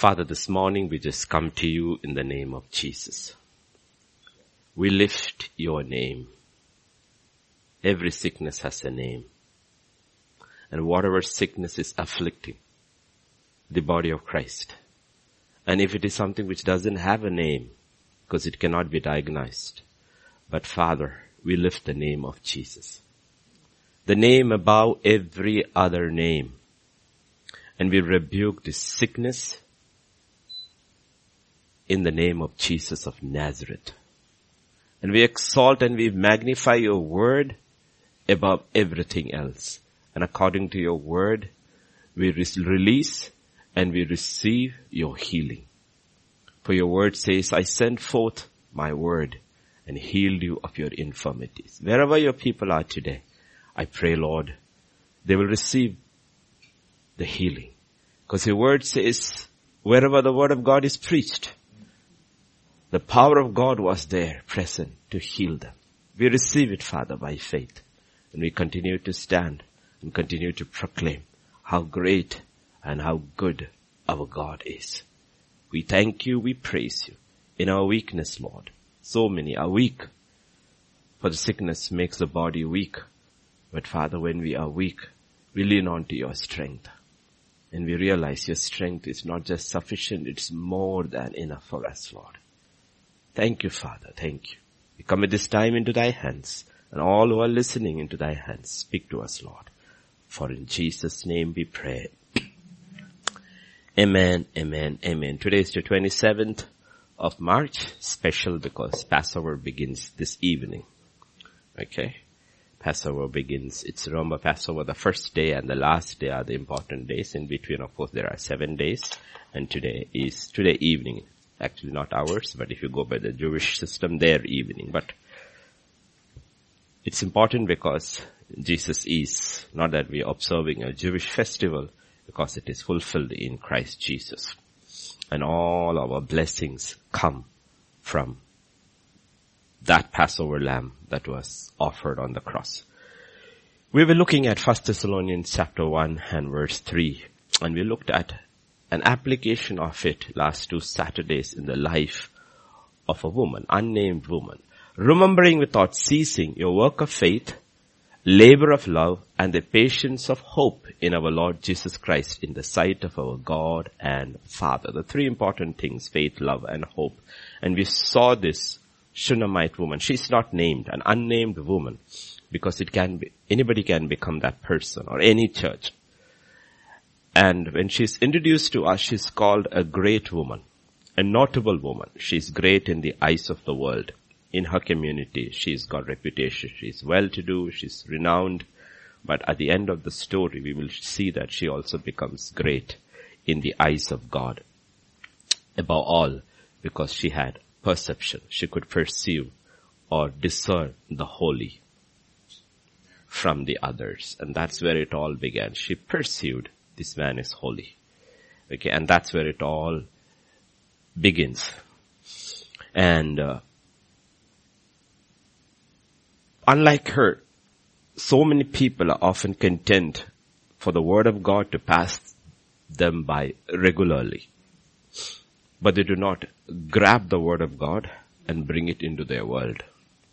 Father, this morning we just come to you in the name of Jesus. We lift your name. Every sickness has a name. And whatever sickness is afflicting the body of Christ, and if it is something which doesn't have a name, because it cannot be diagnosed, but Father, we lift the name of Jesus. The name above every other name. And we rebuke this sickness in the name of Jesus of Nazareth. And we exalt and we magnify your word above everything else. And according to your word, we release and we receive your healing. For your word says, I send forth my word and healed you of your infirmities. Wherever your people are today, I pray Lord, they will receive the healing. Because your word says, wherever the word of God is preached, the power of God was there present to heal them. We receive it, Father, by faith. And we continue to stand and continue to proclaim how great and how good our God is. We thank you, we praise you in our weakness, Lord. So many are weak. For the sickness makes the body weak. But Father, when we are weak, we lean on to your strength. And we realize your strength is not just sufficient, it's more than enough for us, Lord. Thank you, Father. Thank you. We commit this time into thy hands and all who are listening into thy hands. Speak to us, Lord. For in Jesus' name we pray. amen, amen, amen. Today is the 27th of March, special because Passover begins this evening. Okay? Passover begins, it's remember Passover, the first day and the last day are the important days. In between, of course, there are seven days. And today is, today evening, actually not ours, but if you go by the Jewish system, their evening. But it's important because Jesus is, not that we are observing a Jewish festival, because it is fulfilled in Christ Jesus. And all our blessings come from that Passover lamb that was offered on the cross. We were looking at 1 Thessalonians chapter 1 and verse 3 and we looked at an application of it last two Saturdays in the life of a woman, unnamed woman, remembering without ceasing your work of faith, labor of love, and the patience of hope in our Lord Jesus Christ in the sight of our God and Father. The three important things, faith, love, and hope. And we saw this Shunammite woman. She's not named, an unnamed woman, because it can be, anybody can become that person or any church. And when she's introduced to us, she's called a great woman, a notable woman. She's great in the eyes of the world. In her community, she's got reputation. She's well-to-do. She's renowned. But at the end of the story, we will see that she also becomes great in the eyes of God. Above all, because she had perception. She could perceive or discern the holy from the others. And that's where it all began. She perceived this man is holy. Okay, and that's where it all begins. And uh, unlike her, so many people are often content for the word of God to pass them by regularly. But they do not grab the word of God and bring it into their world.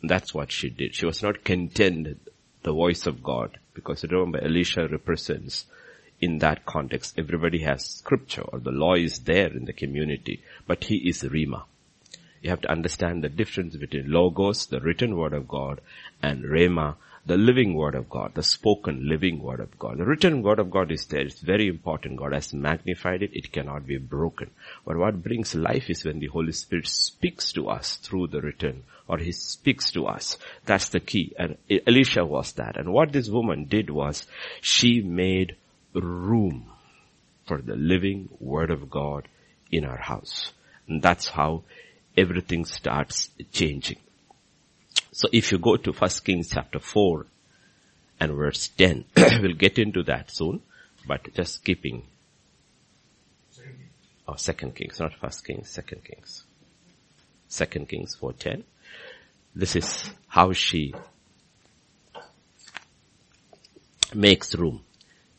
That's what she did. She was not content the voice of God because remember Elisha represents in that context. Everybody has scripture or the law is there in the community, but he is Rhema. You have to understand the difference between Logos, the written word of God, and Rhema, the living word of God, the spoken living word of God. The written word of God is there. It's very important. God has magnified it. It cannot be broken. But what brings life is when the Holy Spirit speaks to us through the written or He speaks to us. That's the key. And Elisha was that. And what this woman did was she made room for the living word of God in our house. And that's how everything starts changing. So if you go to 1 Kings chapter 4 and verse 10, we'll get into that soon, but just skipping. Oh, 2 Kings, not 1 Kings, 2 Kings. 2 Kings 4.10. This is how she makes room.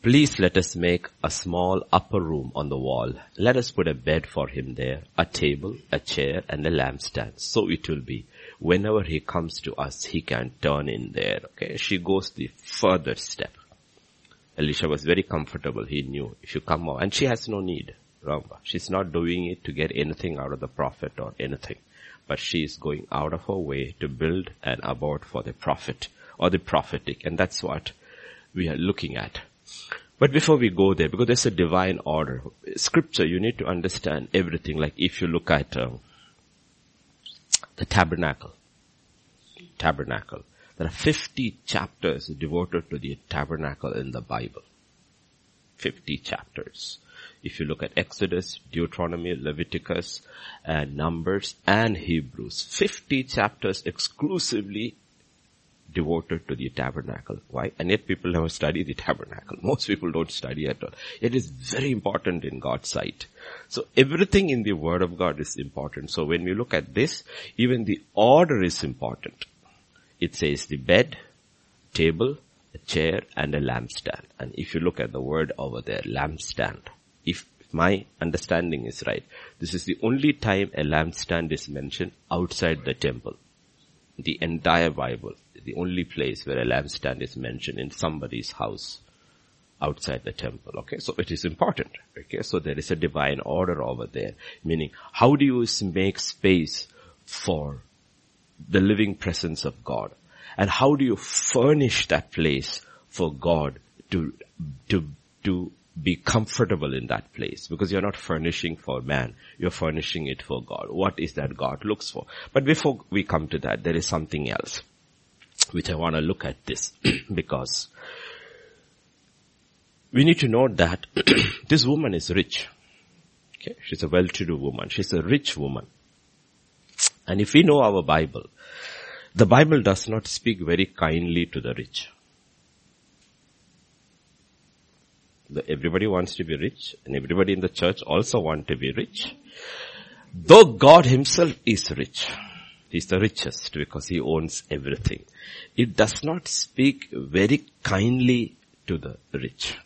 Please let us make a small upper room on the wall. Let us put a bed for him there, a table, a chair, and a lampstand. So it will be. Whenever he comes to us, he can turn in there. Okay, she goes the further step. Elisha was very comfortable. He knew if you come out, and she has no need. Remember, she's not doing it to get anything out of the prophet or anything, but she is going out of her way to build an abode for the prophet or the prophetic, and that's what we are looking at. But before we go there, because there's a divine order, scripture, you need to understand everything. Like if you look at uh, the tabernacle, tabernacle, there are 50 chapters devoted to the tabernacle in the Bible. 50 chapters. If you look at Exodus, Deuteronomy, Leviticus, and Numbers, and Hebrews, 50 chapters exclusively devoted to the tabernacle. Why? And yet people never study the tabernacle. Most people don't study at all. It is very important in God's sight. So everything in the word of God is important. So when we look at this, even the order is important. It says the bed, table, a chair, and a lampstand. And if you look at the word over there, lampstand, if my understanding is right, this is the only time a lampstand is mentioned outside the temple. The entire Bible the only place where a lampstand is mentioned in somebody's house outside the temple. Okay, so it is important. Okay, so there is a divine order over there. Meaning, how do you make space for the living presence of God? And how do you furnish that place for God to, to, to be comfortable in that place because you're not furnishing for man, you're furnishing it for God. What is that God looks for? But before we come to that, there is something else which I want to look at this because we need to note that this woman is rich. Okay, she's a well-to-do woman. She's a rich woman. And if we know our Bible, the Bible does not speak very kindly to the rich. The, everybody wants to be rich and everybody in the church also want to be rich. Though God himself is rich. He's the richest because he owns everything. It does not speak very kindly to the rich.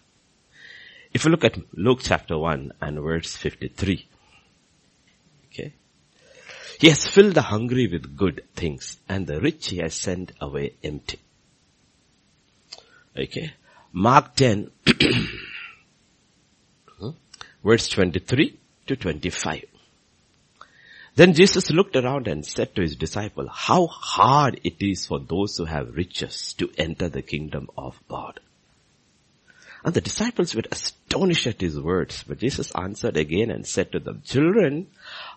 If you look at Luke chapter 1 and verse 53, okay, he has filled the hungry with good things and the rich he has sent away empty. Okay, Mark 10 hmm, verse 23 to 25. Then Jesus looked around and said to his disciple, how hard it is for those who have riches to enter the kingdom of God. And the disciples were astonished at his words, but Jesus answered again and said to them, children,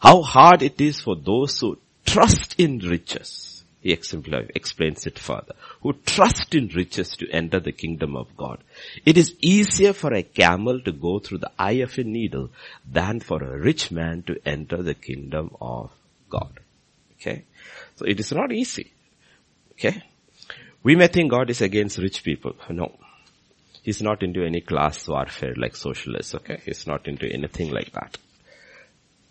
how hard it is for those who trust in riches he explains it further, who trust in riches to enter the kingdom of God. It is easier for a camel to go through the eye of a needle than for a rich man to enter the kingdom of God. Okay? So it is not easy. Okay? We may think God is against rich people. No. He's not into any class warfare like socialists, okay? He's not into anything like that.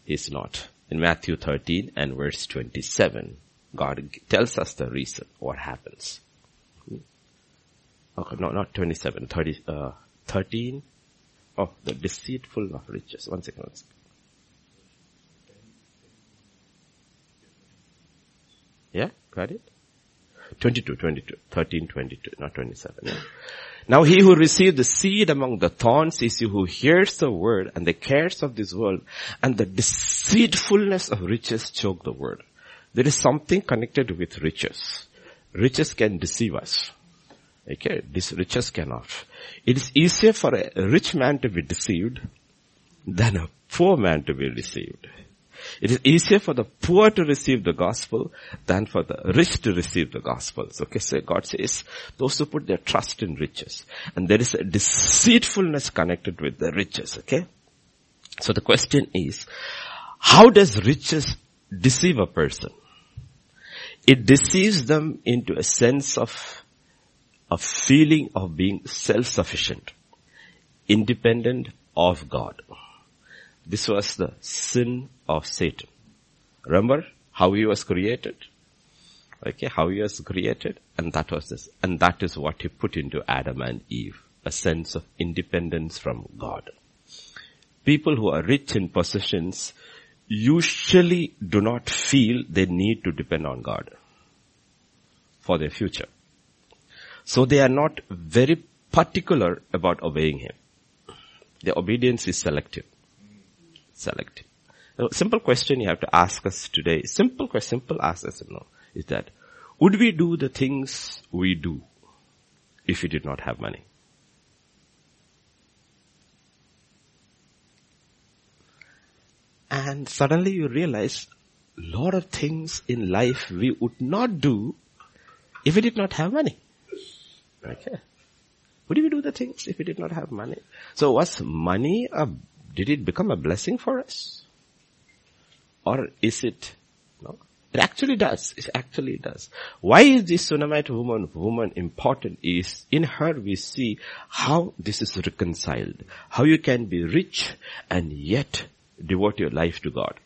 He's not. In Matthew 13 and verse 27, God tells us the reason, what happens. Okay, no, not 27, 30, uh, 13. Oh, the deceitful of riches. One second, one second. Yeah, got it? 22, 22, 13, 22, not 27. Yeah. Now he who received the seed among the thorns is he who hears the word and the cares of this world and the deceitfulness of riches choke the word there is something connected with riches. Riches can deceive us. Okay, this riches cannot. It is easier for a rich man to be deceived than a poor man to be deceived. It is easier for the poor to receive the gospel than for the rich to receive the gospel. Okay, so God says, those who put their trust in riches. And there is a deceitfulness connected with the riches, okay? So the question is, how does riches deceive a person? It deceives them into a sense of a feeling of being self-sufficient, independent of God. This was the sin of Satan. Remember how he was created? Okay, how he was created, and that was this, and that is what he put into Adam and Eve. a sense of independence from God. People who are rich in possessions usually do not feel they need to depend on God for their future. So they are not very particular about obeying Him. Their obedience is selective. Selective. Simple question you have to ask us today, simple question, simple ask us, you know, is that, would we do the things we do if we did not have money? And suddenly you realize lot of things in life we would not do if we did not have money. Okay. Would we do the things if we did not have money? So was money a, did it become a blessing for us? Or is it, no? It actually does. It actually does. Why is this Shunammite woman, woman important is in her we see how this is reconciled. How you can be rich and yet devote your life to God.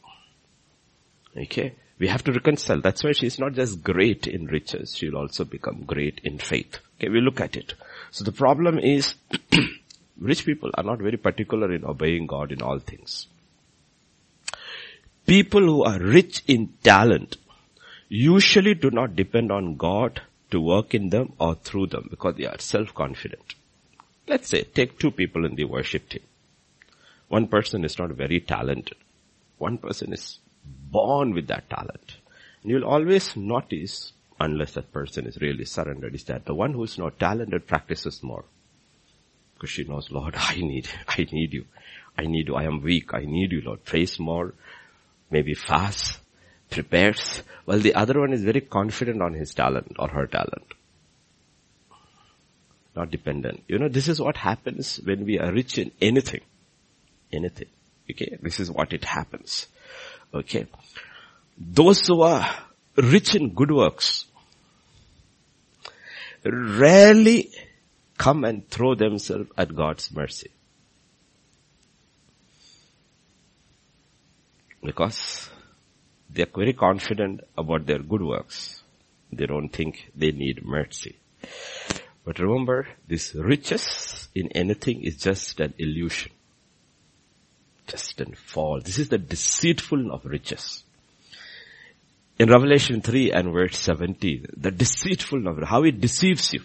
Okay. We have to reconcile. That's why she's not just great in riches. She'll also become great in faith. Okay. We look at it. So the problem is rich people are not very particular in obeying God in all things. People who are rich in talent usually do not depend on God to work in them or through them because they are self-confident. Let's say, take two people in the worship team. One person is not very talented. One person is born with that talent. And you'll always notice, unless that person is really surrendered, is that the one who's not talented practices more. Because she knows, Lord, I need, I need you. I need you. I am weak. I need you, Lord. Prays more, maybe fast, prepares, while the other one is very confident on his talent or her talent. Not dependent. You know, this is what happens when we are rich in anything anything. Okay, this is what it happens. Okay. Those who are rich in good works rarely come and throw themselves at God's mercy. Because they are very confident about their good works. They don't think they need mercy. But remember, this riches in anything is just an illusion test and fall. This is the deceitful of riches. In Revelation 3 and verse 17, the deceitful of how it deceives you.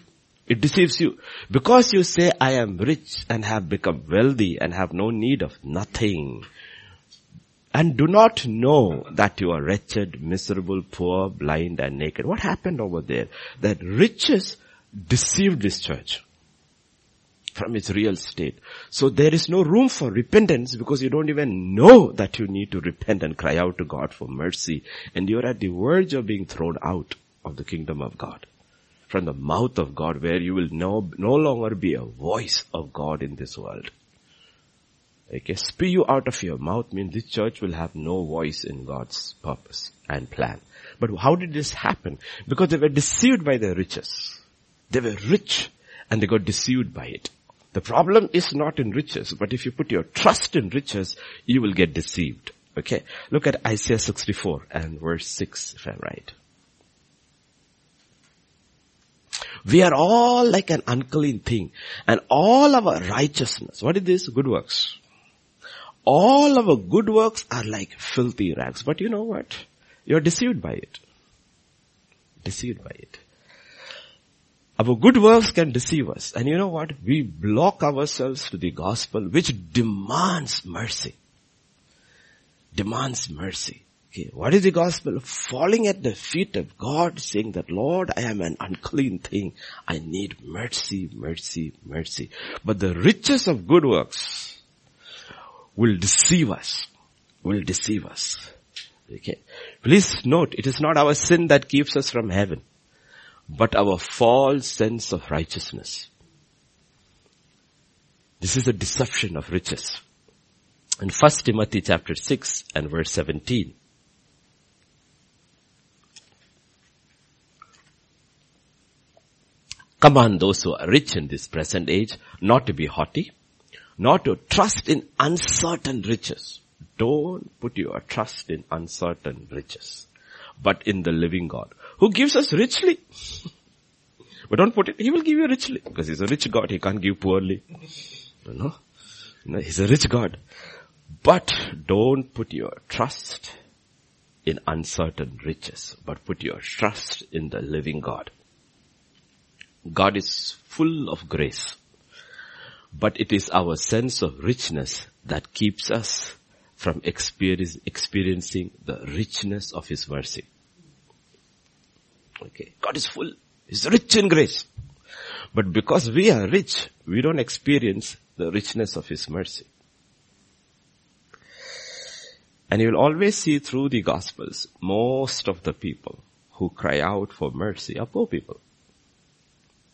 It deceives you. Because you say, I am rich and have become wealthy and have no need of nothing. And do not know that you are wretched, miserable, poor, blind and naked. What happened over there? That riches deceived this church from its real state. So there is no room for repentance because you don't even know that you need to repent and cry out to God for mercy. And you're at the verge of being thrown out of the kingdom of God. From the mouth of God where you will no, no longer be a voice of God in this world. Okay, spew you out of your mouth means this church will have no voice in God's purpose and plan. But how did this happen? Because they were deceived by their riches. They were rich and they got deceived by it. The problem is not in riches, but if you put your trust in riches, you will get deceived. Okay. Look at Isaiah 64 and verse 6, if I'm right. We are all like an unclean thing and all our righteousness, what is this? Good works. All our good works are like filthy rags. But you know what? You're deceived by it. Deceived by it. Our good works can deceive us. And you know what? We block ourselves to the gospel which demands mercy. Demands mercy. Okay. What is the gospel? Falling at the feet of God saying that Lord, I am an unclean thing. I need mercy, mercy, mercy. But the riches of good works will deceive us. Will deceive us. Okay. Please note, it is not our sin that keeps us from heaven but our false sense of righteousness. This is a deception of riches. In 1 Timothy chapter 6 and verse 17, command those who are rich in this present age not to be haughty, not to trust in uncertain riches. Don't put your trust in uncertain riches, but in the living God who gives us richly. But don't put it, he will give you richly because he's a rich God. He can't give poorly. You know? No, he's a rich God. But don't put your trust in uncertain riches, but put your trust in the living God. God is full of grace, but it is our sense of richness that keeps us from experiencing the richness of His mercy. Okay. God is full. He's rich in grace. But because we are rich, we don't experience the richness of His mercy. And you'll always see through the Gospels, most of the people who cry out for mercy are poor people.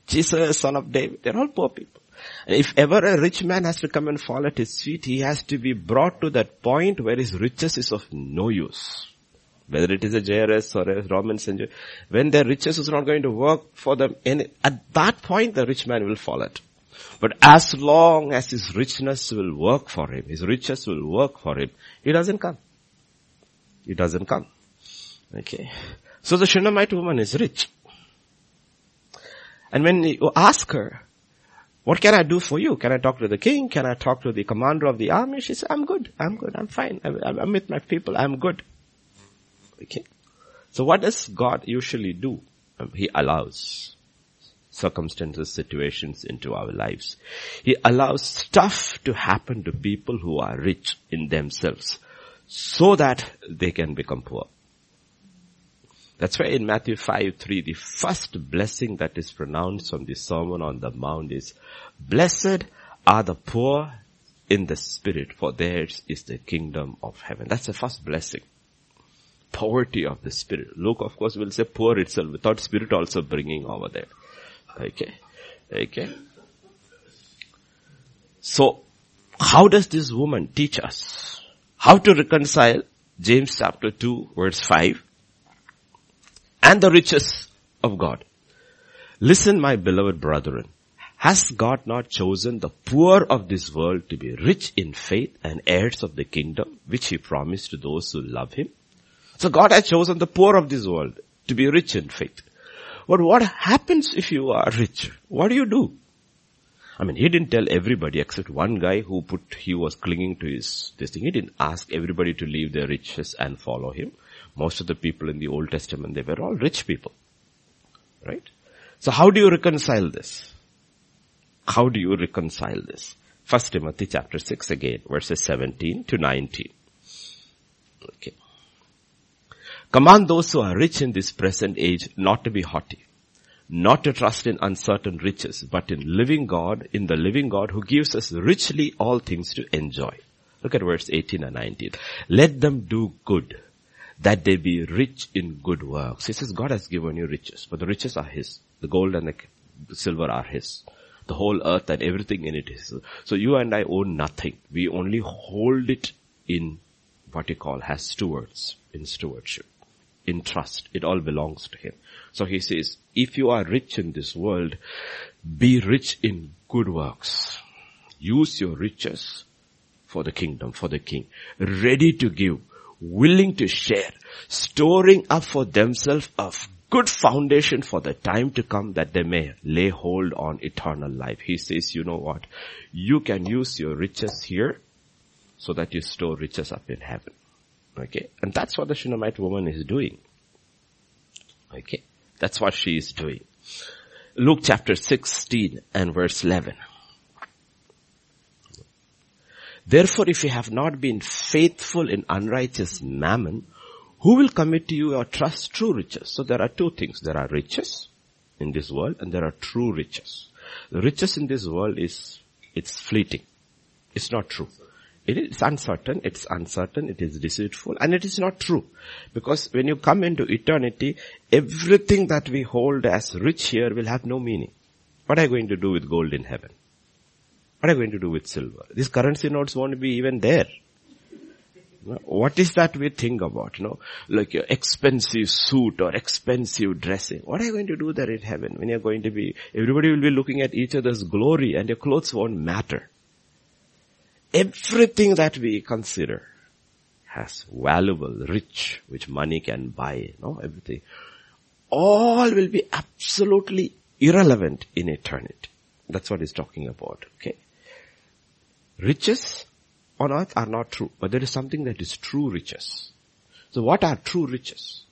Jesus, son of David, they're all poor people. And if ever a rich man has to come and fall at his feet, he has to be brought to that point where his riches is of no use. Whether it is a Jairus or a Roman center, when their riches is not going to work for them, at that point the rich man will fall at. But as long as his richness will work for him, his riches will work for him, he doesn't come. He doesn't come. Okay. So the Shunammite woman is rich. And when you ask her, what can I do for you? Can I talk to the king? Can I talk to the commander of the army? She said, I'm good. I'm good. I'm fine. I'm, I'm with my people. I'm good. Okay. So what does God usually do? He allows circumstances, situations into our lives. He allows stuff to happen to people who are rich in themselves so that they can become poor. That's why in Matthew 5, 3, the first blessing that is pronounced from the Sermon on the Mount is, Blessed are the poor in the spirit, for theirs is the kingdom of heaven. That's the first blessing. Poverty of the spirit. Luke, of course, will say poor itself without spirit also bringing over there. Okay. Okay. So, how does this woman teach us? How to reconcile James chapter 2 verse 5 and the riches of God. Listen my beloved brethren. Has God not chosen the poor of this world to be rich in faith and heirs of the kingdom which he promised to those who love him? So God has chosen the poor of this world to be rich in faith. But what happens if you are rich? What do you do? I mean, he didn't tell everybody except one guy who put, he was clinging to his, this thing. He didn't ask everybody to leave their riches and follow him. Most of the people in the Old Testament, they were all rich people. Right? So how do you reconcile this? How do you reconcile this? First Timothy chapter 6 again, verses 17 to 19. Okay. Command those who are rich in this present age not to be haughty, not to trust in uncertain riches, but in living God, in the living God who gives us richly all things to enjoy. Look at verse 18 and 19. Let them do good that they be rich in good works. He says God has given you riches, but the riches are His. The gold and the silver are His. The whole earth and everything in it is. So you and I own nothing. We only hold it in what you call as stewards, in stewardship, in trust. It all belongs to Him. So He says, if you are rich in this world, be rich in good works. Use your riches for the kingdom, for the king. Ready to give willing to share, storing up for themselves a good foundation for the time to come that they may lay hold on eternal life. He says, you know what? You can use your riches here so that you store riches up in heaven. Okay. And that's what the Shunammite woman is doing. Okay. That's what she is doing. Luke chapter 16 and verse 11. Therefore, if you have not been faithful in unrighteous mammon, who will commit to you or trust true riches? So there are two things. There are riches in this world and there are true riches. The riches in this world is, it's fleeting. It's not true. It is uncertain, it's uncertain, it is deceitful, and it is not true. Because when you come into eternity, everything that we hold as rich here will have no meaning. What are you going to do with gold in heaven? What are you going to do with silver? These currency notes won't be even there. What is that we think about, you know, like your expensive suit or expensive dressing? What are you going to do there in heaven when you're going to be, everybody will be looking at each other's glory and your clothes won't matter. Everything that we consider has valuable, rich, which money can buy, know, everything. All will be absolutely irrelevant in eternity. That's what he's talking about, okay? Riches on earth are not true, but there is something that is true riches. So what are true riches?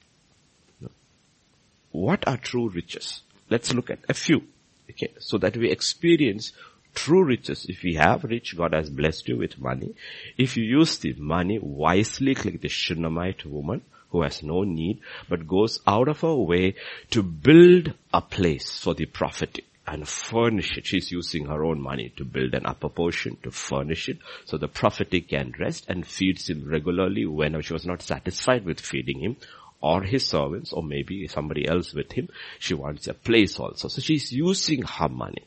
What are true riches? Let's look at a few, okay, so that we experience true riches. If you have rich, God has blessed you with money. If you use the money wisely, like the Shunammite woman, who has no need, but goes out of her way to build a place for the prophetic and furnish it. She's using her own money to build an upper portion, to furnish it, so the prophetic can rest and feeds him regularly whenever she was not satisfied with feeding him or his servants or maybe somebody else with him. She wants a place also. So she's using her money.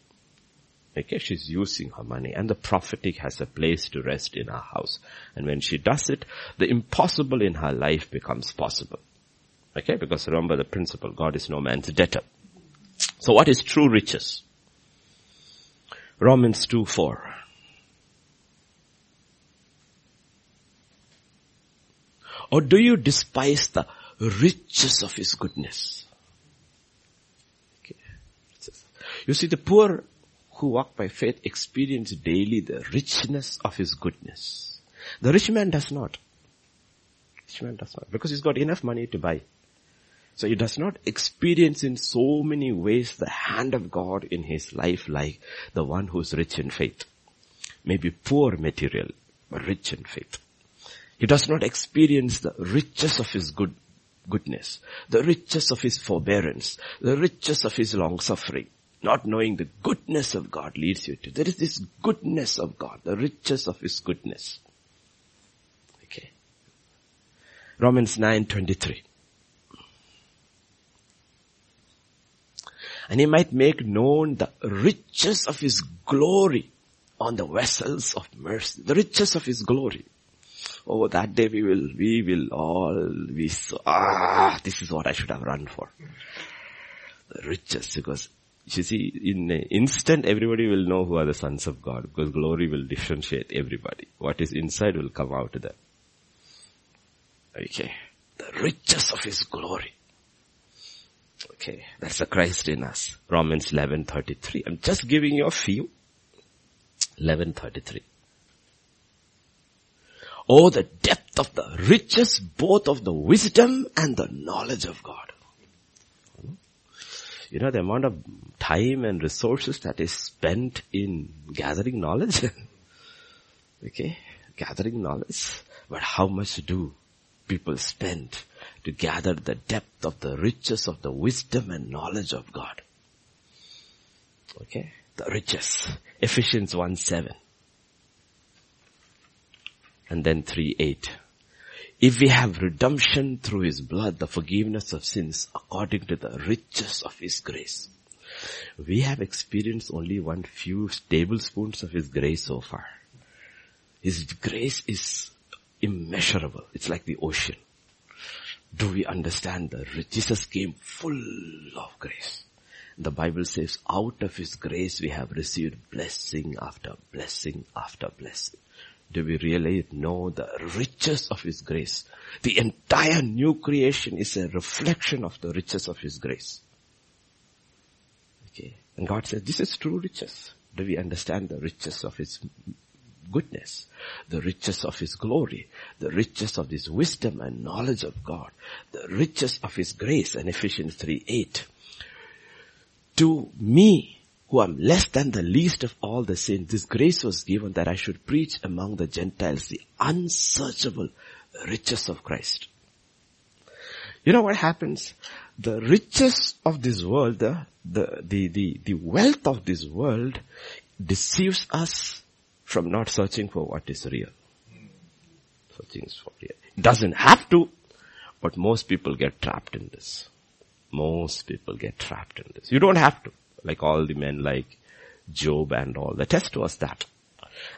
Okay, she's using her money and the prophetic has a place to rest in her house. And when she does it, the impossible in her life becomes possible. Okay, because remember the principle, God is no man's debtor. So what is true riches? Romans 2 4. Or do you despise the riches of his goodness? Okay. You see, the poor who walk by faith experience daily the richness of his goodness. The rich man does not. Rich man does not. Because he's got enough money to buy. So he does not experience in so many ways the hand of God in his life like the one who's rich in faith. Maybe poor material, but rich in faith. He does not experience the riches of his good, goodness, the riches of his forbearance, the riches of his long suffering, not knowing the goodness of God leads you to. There is this goodness of God, the riches of His goodness. Okay. Romans 9:23. And he might make known the riches of his glory on the vessels of mercy. The riches of his glory. Oh, that day we will, we will all be so, ah, this is what I should have run for. The riches, because you see, in an instant everybody will know who are the sons of God because glory will differentiate everybody. What is inside will come out of them. Okay. The riches of His glory. Okay. That's the Christ in us. Romans 11.33. I'm just giving you a few. 11.33. Oh, the depth of the riches both of the wisdom and the knowledge of God. You know the amount of time and resources that is spent in gathering knowledge. okay, gathering knowledge. But how much do people spend to gather the depth of the riches of the wisdom and knowledge of God? Okay, the riches. Ephesians 1 7. And then 3 8. If we have redemption through His blood, the forgiveness of sins according to the riches of His grace. We have experienced only one few tablespoons of His grace so far. His grace is immeasurable. It's like the ocean. Do we understand that Jesus came full of grace? The Bible says out of His grace we have received blessing after blessing after blessing do we really know the riches of His grace? The entire new creation is a reflection of the riches of His grace. Okay. And God says, this is true riches. Do we understand the riches of His goodness, the riches of His glory, the riches of His wisdom and knowledge of God, the riches of His grace, and Ephesians 3, 8. To me, who am less than the least of all the saints, this grace was given that I should preach among the Gentiles the unsearchable riches of Christ. You know what happens? The riches of this world, the, the, the, the, the wealth of this world deceives us from not searching for what is real. Searching for real. It doesn't have to, but most people get trapped in this. Most people get trapped in this. You don't have to like all the men like Job and all. The test was that.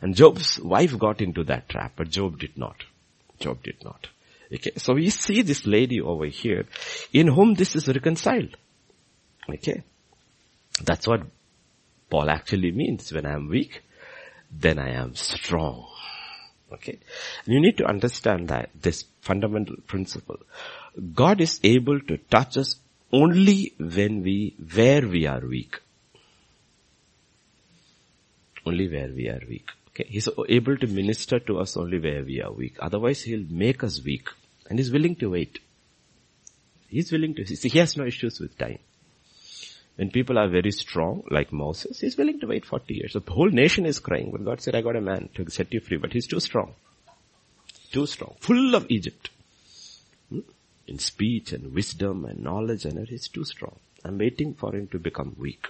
And Job's wife got into that trap, but Job did not. Job did not. Okay, so we see this lady over here in whom this is reconciled. Okay. That's what Paul actually means. When I am weak, then I am strong. Okay. You need to understand that this fundamental principle. God is able to touch us only when we, where we are weak. Only where we are weak. Okay. He's able to minister to us only where we are weak. Otherwise he'll make us weak. And he's willing to wait. He's willing to, see, he has no issues with time. When people are very strong, like Moses, he's willing to wait 40 years. The whole nation is crying, but God said, I got a man to set you free, but he's too strong. Too strong. Full of Egypt. In speech and wisdom and knowledge and he's too strong. I'm waiting for him to become weak.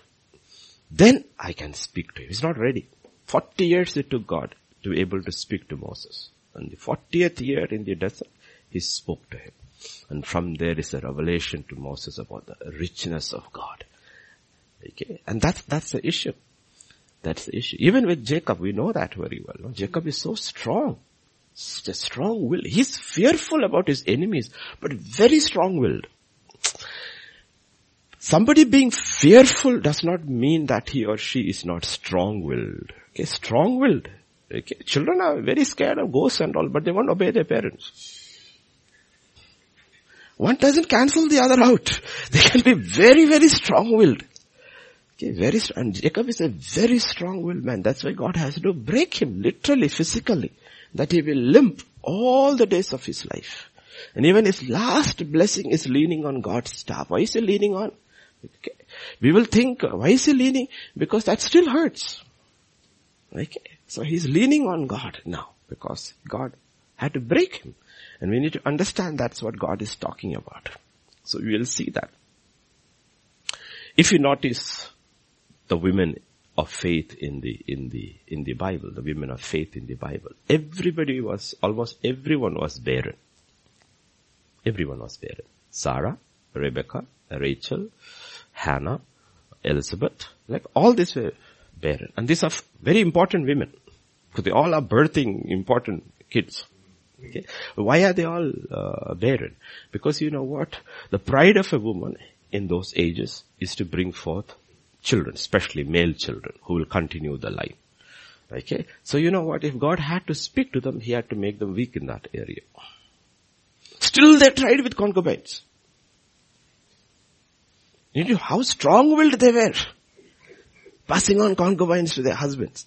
Then I can speak to him. He's not ready. 40 years it took God to be able to speak to Moses. And the 40th year in the desert, he spoke to him. And from there is a revelation to Moses about the richness of God. Okay. And that's, that's the issue. That's the issue. Even with Jacob, we know that very well. No? Jacob is so strong. Such a strong will. He's fearful about his enemies, but very strong willed. Somebody being fearful does not mean that he or she is not strong willed. Okay, strong willed. Okay, children are very scared of ghosts and all, but they won't obey their parents. One doesn't cancel the other out. They can be very, very strong-willed. Okay, very strong. And Jacob is a very strong-willed man. That's why God has to break him, literally, physically, that he will limp all the days of his life. And even his last blessing is leaning on God's staff. Why is he leaning on? Okay. We will think, why is he leaning? Because that still hurts. Okay. So he's leaning on God now because God had to break him. And we need to understand that's what God is talking about. So we will see that. If you notice the women of faith in the, in the, in the Bible, the women of faith in the Bible, everybody was, almost everyone was barren. Everyone was barren. Sarah, Rebecca, Rachel, Hannah, Elizabeth, like all these were barren. And these are very important women. Because they all are birthing important kids. Okay. Why are they all uh, barren? Because you know what? The pride of a woman in those ages is to bring forth children, especially male children, who will continue the line. Okay. So you know what? If God had to speak to them, He had to make them weak in that area. Still they tried with concubines. You know how strong-willed they were. Passing on concubines to their husbands.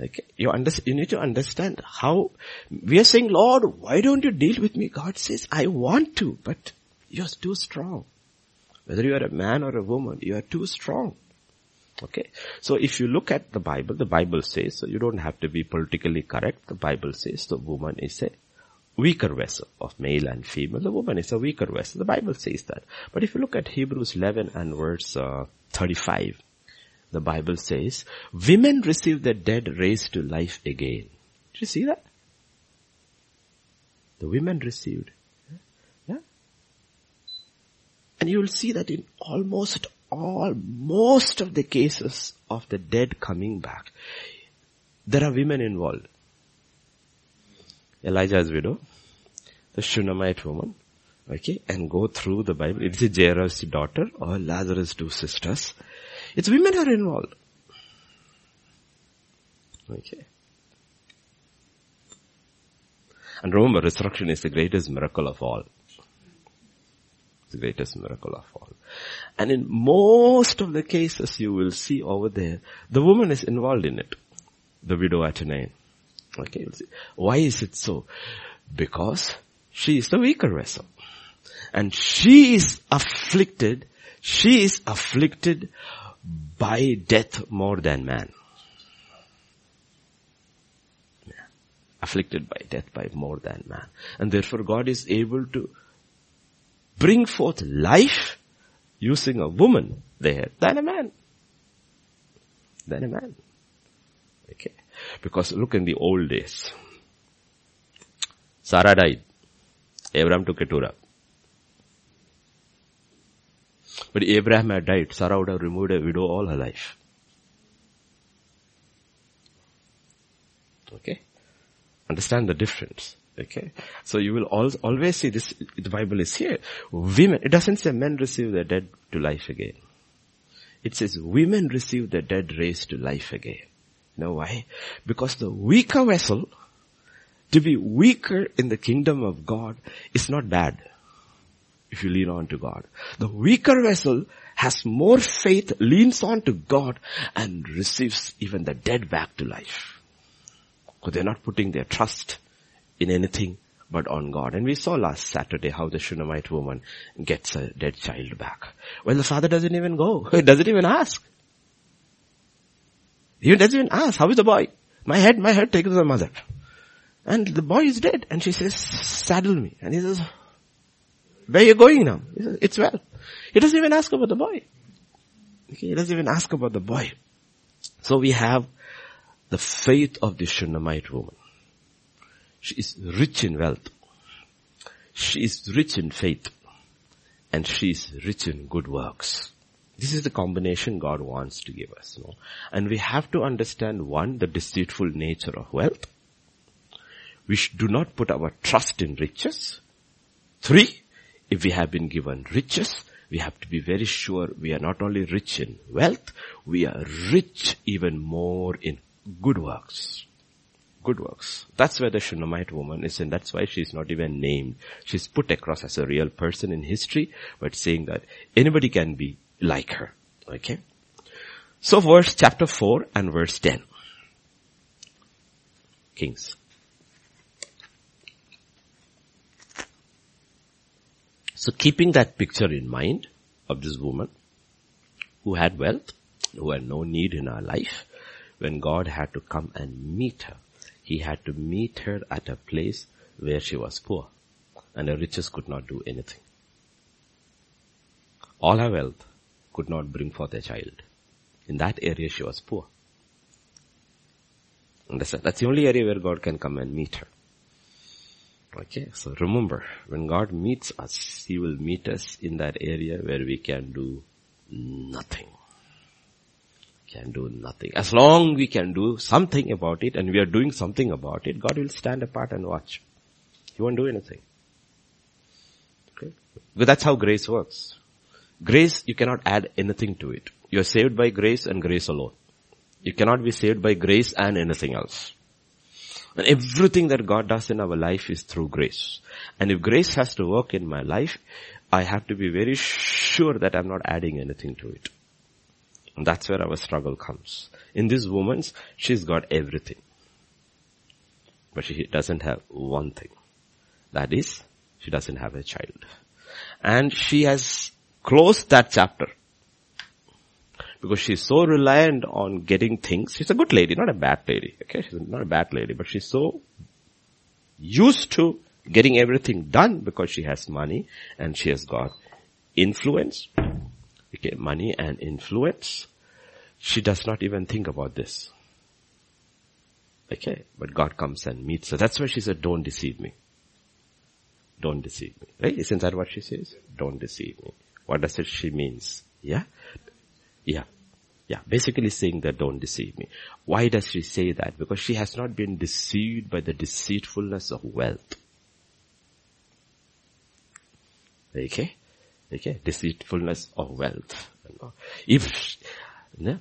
Okay. You, you need to understand how we are saying, Lord, why don't you deal with me? God says, I want to, but you're too strong. Whether you are a man or a woman, you are too strong. Okay. So if you look at the Bible, the Bible says, so you don't have to be politically correct. The Bible says the woman is a weaker vessel of male and female. The woman is a weaker vessel. The Bible says that. But if you look at Hebrews 11 and verse uh, 35, the Bible says, women receive the dead raised to life again. Did you see that? The women received. Yeah? And you will see that in almost all, most of the cases of the dead coming back, there are women involved. Elijah's widow, the Shunammite woman, okay, and go through the Bible. It's Jairus' daughter or Lazarus' two sisters. It's women are involved. Okay. And remember, resurrection is the greatest miracle of all. The greatest miracle of all. And in most of the cases you will see over there, the woman is involved in it. The widow at Nain. Okay, why is it so? Because she is the weaker vessel. And she is afflicted, she is afflicted by death more than man. Afflicted by death by more than man. And therefore God is able to bring forth life using a woman there than a man. Than a man. Okay. Because look in the old days. Sarah died. Abraham took a. But Abraham had died, Sarah would have removed a widow all her life. Okay? Understand the difference. Okay? So you will always see this, the Bible is here. Women, it doesn't say men receive the dead to life again. It says women receive the dead raised to life again. You know why? Because the weaker vessel, to be weaker in the kingdom of God is not bad. if you lean on to God. The weaker vessel has more faith, leans on to God and receives even the dead back to life. Because they're not putting their trust in anything but on God. And we saw last Saturday how the Shunammite woman gets a dead child back. Well, the father doesn't even go. He doesn't even ask. He doesn't even ask, how is the boy? My head, my head, take it the mother. And the boy is dead. And she says, saddle me. And he says, where are you going now? He says, it's well. He doesn't even ask about the boy. Okay, he doesn't even ask about the boy. So we have the faith of the Shunammite woman. She is rich in wealth. She is rich in faith. And she is rich in good works. This is the combination God wants to give us. And we have to understand one, the deceitful nature of wealth. We do not put our trust in riches. Three, if we have been given riches, we have to be very sure we are not only rich in wealth, we are rich even more in good works. Good works. That's where the Shunammite woman is and that's why she's not even named. She's put across as a real person in history, but saying that anybody can be like her. Okay? So verse chapter 4 and verse 10. Kings. So keeping that picture in mind of this woman who had wealth, who had no need in her life, when God had to come and meet her, he had to meet her at a place where she was poor and her riches could not do anything. All her wealth could not bring forth a child. In that area she was poor. Understand? That's the only area where God can come and meet her. Okay, so remember, when God meets us, He will meet us in that area where we can do nothing. Can do nothing. As long we can do something about it and we are doing something about it, God will stand apart and watch. He won't do anything. Okay? But that's how grace works. Grace, you cannot add anything to it. You are saved by grace and grace alone. You cannot be saved by grace and anything else. And everything that God does in our life is through grace. And if grace has to work in my life, I have to be very sure that I'm not adding anything to it. And that's where our struggle comes. In this woman's, she's got everything. But she doesn't have one thing. That is, she doesn't have a child. And she has closed that chapter because she's so reliant on getting things. She's a good lady, not a bad lady. Okay, she's not a bad lady, but she's so used to getting everything done because she has money and she has got influence. Okay, money and influence. She does not even think about this. Okay, but God comes and meets her. That's why she said, don't deceive me. Don't deceive me. Right? Isn't that what she says? Don't deceive me. What does it she means? Yeah? Yeah. Yeah, basically saying that don't deceive me. Why does she say that? Because she has not been deceived by the deceitfulness of wealth. Okay? Okay? Deceitfulness of wealth. If, no,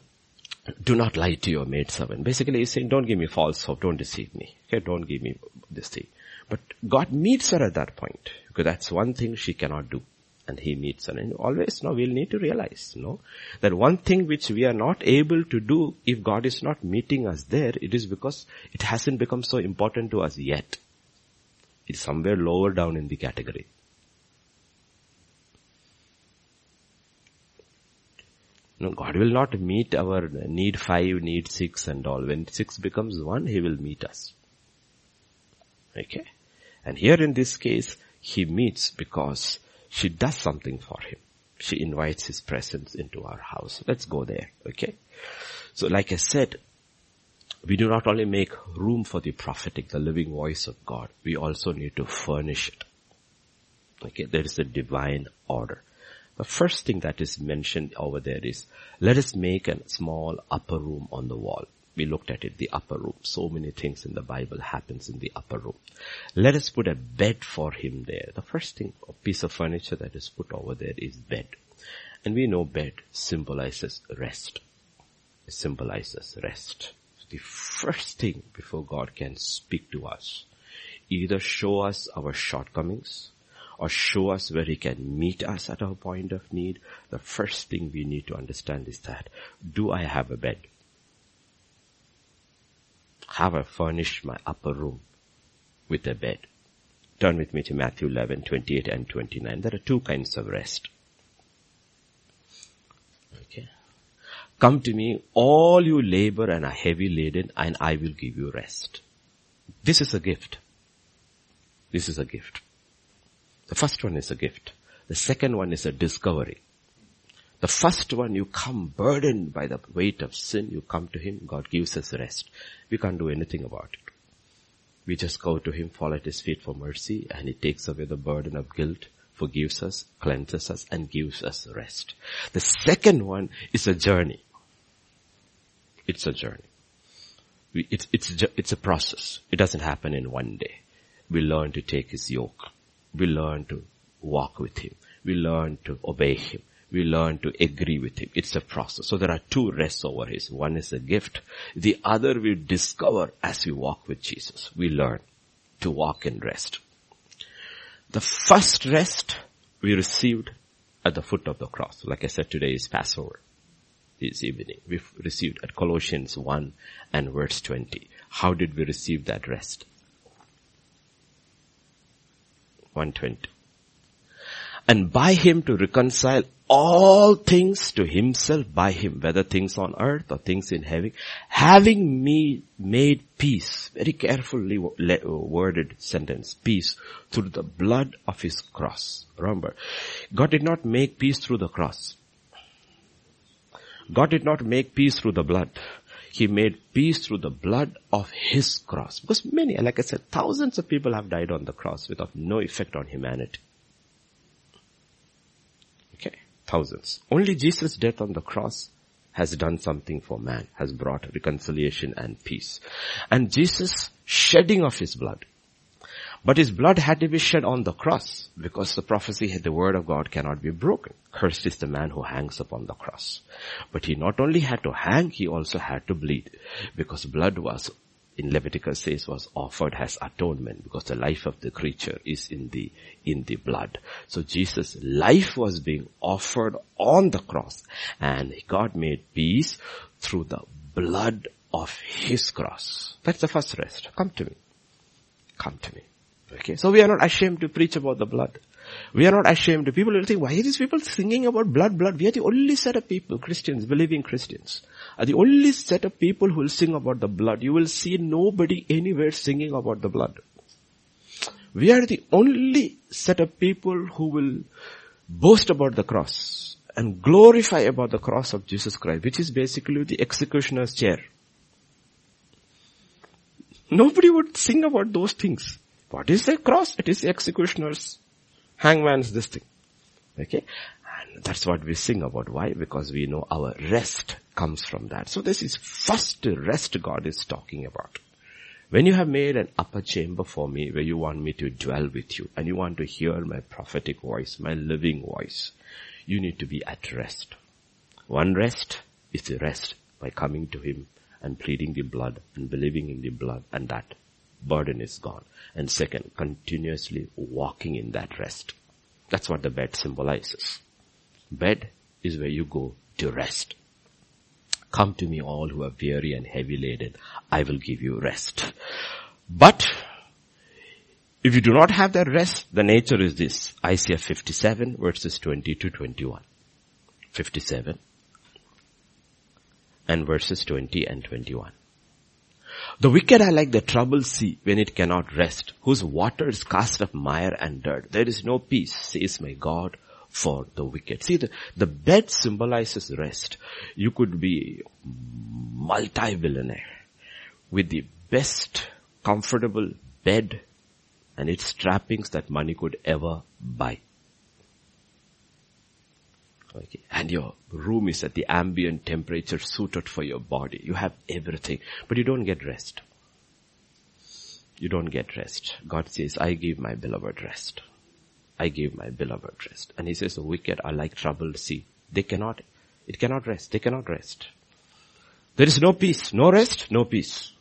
do not lie to your maidservant. Basically he's saying don't give me false hope, don't deceive me. Okay, don't give me this thing. But God meets her at that point. Because that's one thing she cannot do and he meets her. And always, no, we'll need to realize, no, that one thing which we are not able to do if God is not meeting us there, it is because it hasn't become so important to us yet. It's somewhere lower down in the category. No, God will not meet our need five, need six and all. When six becomes one, He will meet us. Okay? And here in this case, He meets because she does something for him. She invites his presence into our house. Let's go there, okay? So like I said, we do not only make room for the prophetic, the living voice of God, we also need to furnish it. Okay, there is a divine order. The first thing that is mentioned over there is, let us make a small upper room on the wall we looked at it, the upper room. So many things in the Bible happens in the upper room. Let us put a bed for him there. The first thing, a piece of furniture that is put over there is bed. And we know bed symbolizes rest. It symbolizes rest. The first thing before God can speak to us, either show us our shortcomings or show us where he can meet us at our point of need, the first thing we need to understand is that, do I have a bed? Have I furnished my upper room with a bed? Turn with me to Matthew 11, 28 and 29. There are two kinds of rest. Okay. Come to me, all you labor and are heavy laden, and I will give you rest. This is a gift. This is a gift. The first one is a gift. The second one is a discovery. The first one, you come burdened by the weight of sin, you come to Him, God gives us rest. We can't do anything about it. We just go to Him, fall at His feet for mercy, and He takes away the burden of guilt, forgives us, cleanses us, and gives us rest. The second one is a journey. It's a journey. It's, it's, it's a process. It doesn't happen in one day. We learn to take His yoke. We learn to walk with Him. We learn to obey Him we learn to agree with him. It's a process. So there are two rests over his. One is a gift. The other we discover as we walk with Jesus. We learn to walk in rest. The first rest we received at the foot of the cross. Like I said, today is Passover. This evening. We received at Colossians 1 and verse 20. How did we receive that rest? 120 and by him to reconcile all things to himself by him, whether things on earth or things in heaven, having me made peace, very carefully worded sentence, peace through the blood of his cross. Remember, God did not make peace through the cross. God did not make peace through the blood. He made peace through the blood of his cross. Because many, like I said, thousands of people have died on the cross without no effect on humanity. Okay, Thousands. Only Jesus' death on the cross has done something for man, has brought reconciliation and peace. And Jesus shedding of his blood. But his blood had to be shed on the cross because the prophecy, had the word of God cannot be broken. Cursed is the man who hangs upon the cross. But he not only had to hang, he also had to bleed because blood was in Leviticus says was offered as atonement because the life of the creature is in the, in the blood. So Jesus' life was being offered on the cross and God made peace through the blood of his cross. That's the first rest. Come to me. Come to me. Okay. So we are not ashamed to preach about the blood. We are not ashamed. People will think, why are these people singing about blood, blood? We are the only set of people, Christians, believing Christians, are the only set of people who will sing about the blood. You will see nobody anywhere singing about the blood. We are the only set of people who will boast about the cross and glorify about the cross of Jesus Christ, which is basically the executioner's chair. Nobody would sing about those things. What is the cross? It is executioner's hangman's this thing. Okay? And that's what we sing about. Why? Because we know our rest comes from that. So this is first rest God is talking about. When you have made an upper chamber for me where you want me to dwell with you and you want to hear my prophetic voice, my living voice, you need to be at rest. One rest is the rest by coming to Him and pleading the blood and believing in the blood and that burden is gone. And second, continuously walking in that rest. That's what the bed symbolizes. Bed is where you go to rest. Come to me all who are weary and heavy laden. I will give you rest. But if you do not have that rest, the nature is this. Isaiah 57 verses 20 to 21. 57 and verses 20 and 21. The wicked are like the troubled sea when it cannot rest, whose waters cast up mire and dirt. There is no peace, says my God, for the wicked. See, the, the bed symbolizes rest. You could be multi-billionaire with the best comfortable bed and its trappings that money could ever buy. Okay. And your room is at the ambient temperature suited for your body. You have everything, but you don't get rest. You don't get rest. God says, I give my beloved rest. I give my beloved rest. And he says the wicked are like troubled sea. They cannot, it cannot rest. They cannot rest. There is no peace. No rest, no peace.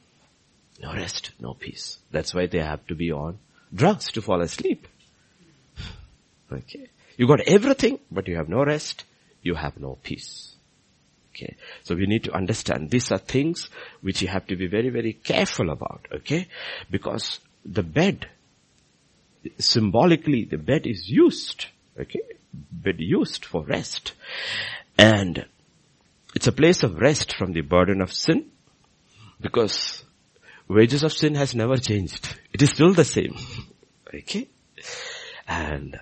No rest, no peace. That's why they have to be on drugs to fall asleep. Okay. You got everything, but you have no rest. You have no peace. Okay. So we need to understand these are things which you have to be very, very careful about. Okay. Because the bed, symbolically, the bed is used. Okay. Bed used for rest. And it's a place of rest from the burden of sin because wages of sin has never changed. It is still the same. Okay. And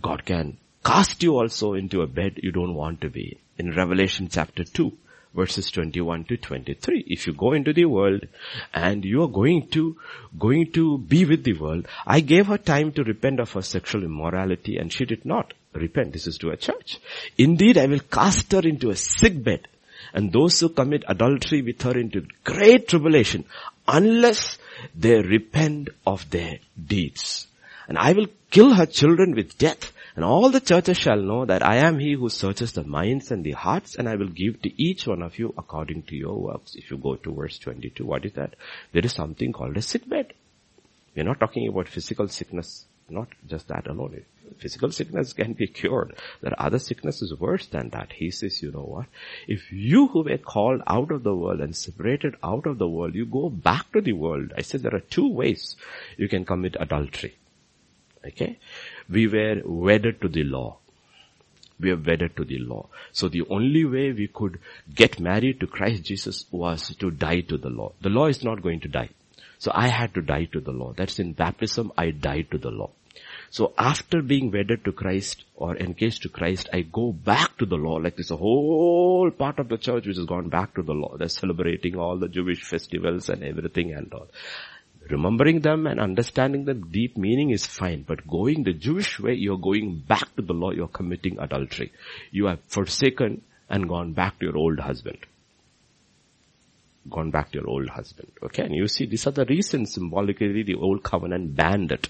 God can cast you also into a bed you don't want to be in Revelation chapter 2 verses 21 to 23. If you go into the world and you are going to, going to be with the world, I gave her time to repent of her sexual immorality and she did not repent. This is to a church. Indeed, I will cast her into a sick bed and those who commit adultery with her into great tribulation unless they repent of their deeds. And I will kill her children with death and all the churches shall know that I am he who searches the minds and the hearts and I will give to each one of you according to your works. If you go to verse 22, what is that? There is something called a sick bed. We're not talking about physical sickness, not just that alone. Physical sickness can be cured. There are other sicknesses worse than that. He says, you know what? If you who were called out of the world and separated out of the world, you go back to the world. I said there are two ways you can commit adultery. Okay? We were wedded to the law. We are wedded to the law. So the only way we could get married to Christ Jesus was to die to the law. The law is not going to die. So I had to die to the law. That's in baptism, I died to the law. So after being wedded to Christ or engaged to Christ, I go back to the law. Like there's a whole part of the church which has gone back to the law. They're celebrating all the Jewish festivals and everything and all. Remembering them and understanding the deep meaning is fine, but going the Jewish way, you're going back to the law, you're committing adultery. You have forsaken and gone back to your old husband. Gone back to your old husband. Okay, and you see, these are the reasons symbolically the old covenant banned it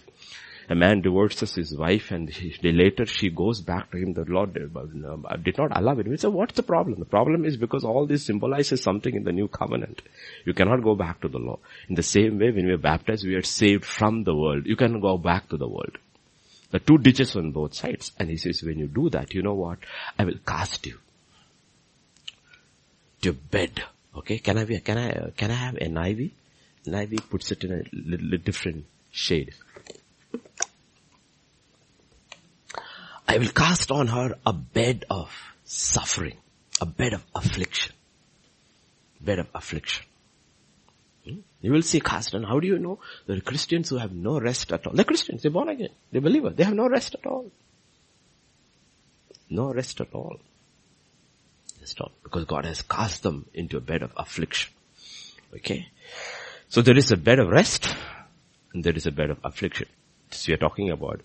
a man divorces his wife and he, later she goes back to him, the Lord uh, did not allow it. Say, what's the problem? The problem is because all this symbolizes something in the new covenant. You cannot go back to the law. In the same way, when we are baptized, we are saved from the world. You can go back to the world. The two ditches on both sides. And he says, when you do that, you know what? I will cast you to bed. Okay, can I be, can I, can I have an NIV? An NIV puts it in a little different shade. I will cast on her a bed of suffering, a bed of affliction, bed of affliction. Hmm? You will see cast on. How do you know? There are Christians who have no rest at all. They're Christians, they're born again, they're believers. They have no rest at all. No rest at all. All. Because God has cast them into a bed of affliction. Okay? So there is a bed of rest and there is a bed of affliction. We are talking about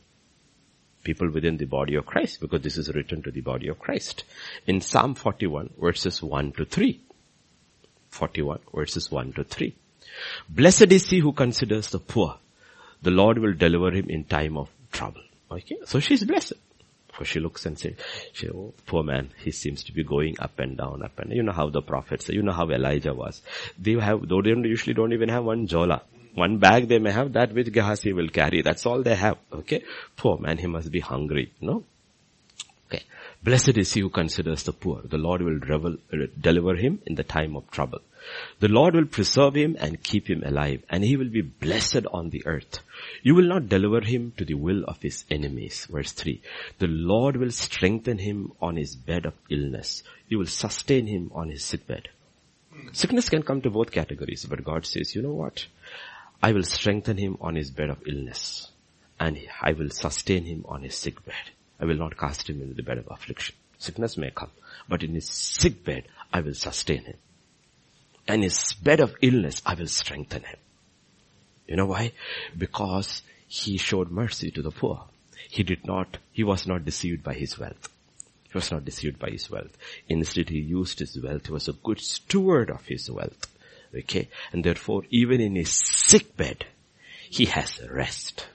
people within the body of Christ because this is written to the body of Christ. In Psalm 41 verses 1 to 3. 41 verses 1 to 3. Blessed is he who considers the poor. The Lord will deliver him in time of trouble. Okay, so she's blessed. For she looks and says, she, oh, poor man, he seems to be going up and down, up and. You know how the prophets, you know how Elijah was. They have, though they usually don't even have one jola. One bag they may have, that which Gehazi will carry. That's all they have. Okay? Poor man, he must be hungry. No? Okay. Blessed is he who considers the poor. The Lord will revel, uh, deliver him in the time of trouble. The Lord will preserve him and keep him alive, and he will be blessed on the earth. You will not deliver him to the will of his enemies. Verse 3. The Lord will strengthen him on his bed of illness. You will sustain him on his sick bed. Sickness can come to both categories, but God says, you know what? I will strengthen him on his bed of illness and I will sustain him on his sick bed. I will not cast him into the bed of affliction. Sickness may come, but in his sick bed, I will sustain him. And his bed of illness, I will strengthen him. You know why? Because he showed mercy to the poor. He did not, he was not deceived by his wealth. He was not deceived by his wealth. Instead, he used his wealth. He was a good steward of his wealth. Okay. And therefore, even in his sick bed, he has rest.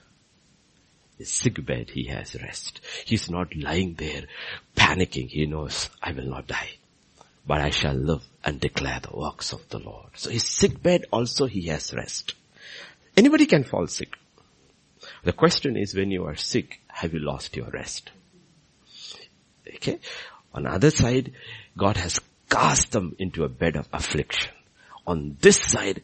His sick bed, he has rest. He's not lying there panicking. He knows, I will not die, but I shall live and declare the works of the Lord. So his sick bed also he has rest. Anybody can fall sick. The question is when you are sick, have you lost your rest? Okay. On the other side, God has cast them into a bed of affliction. On this side,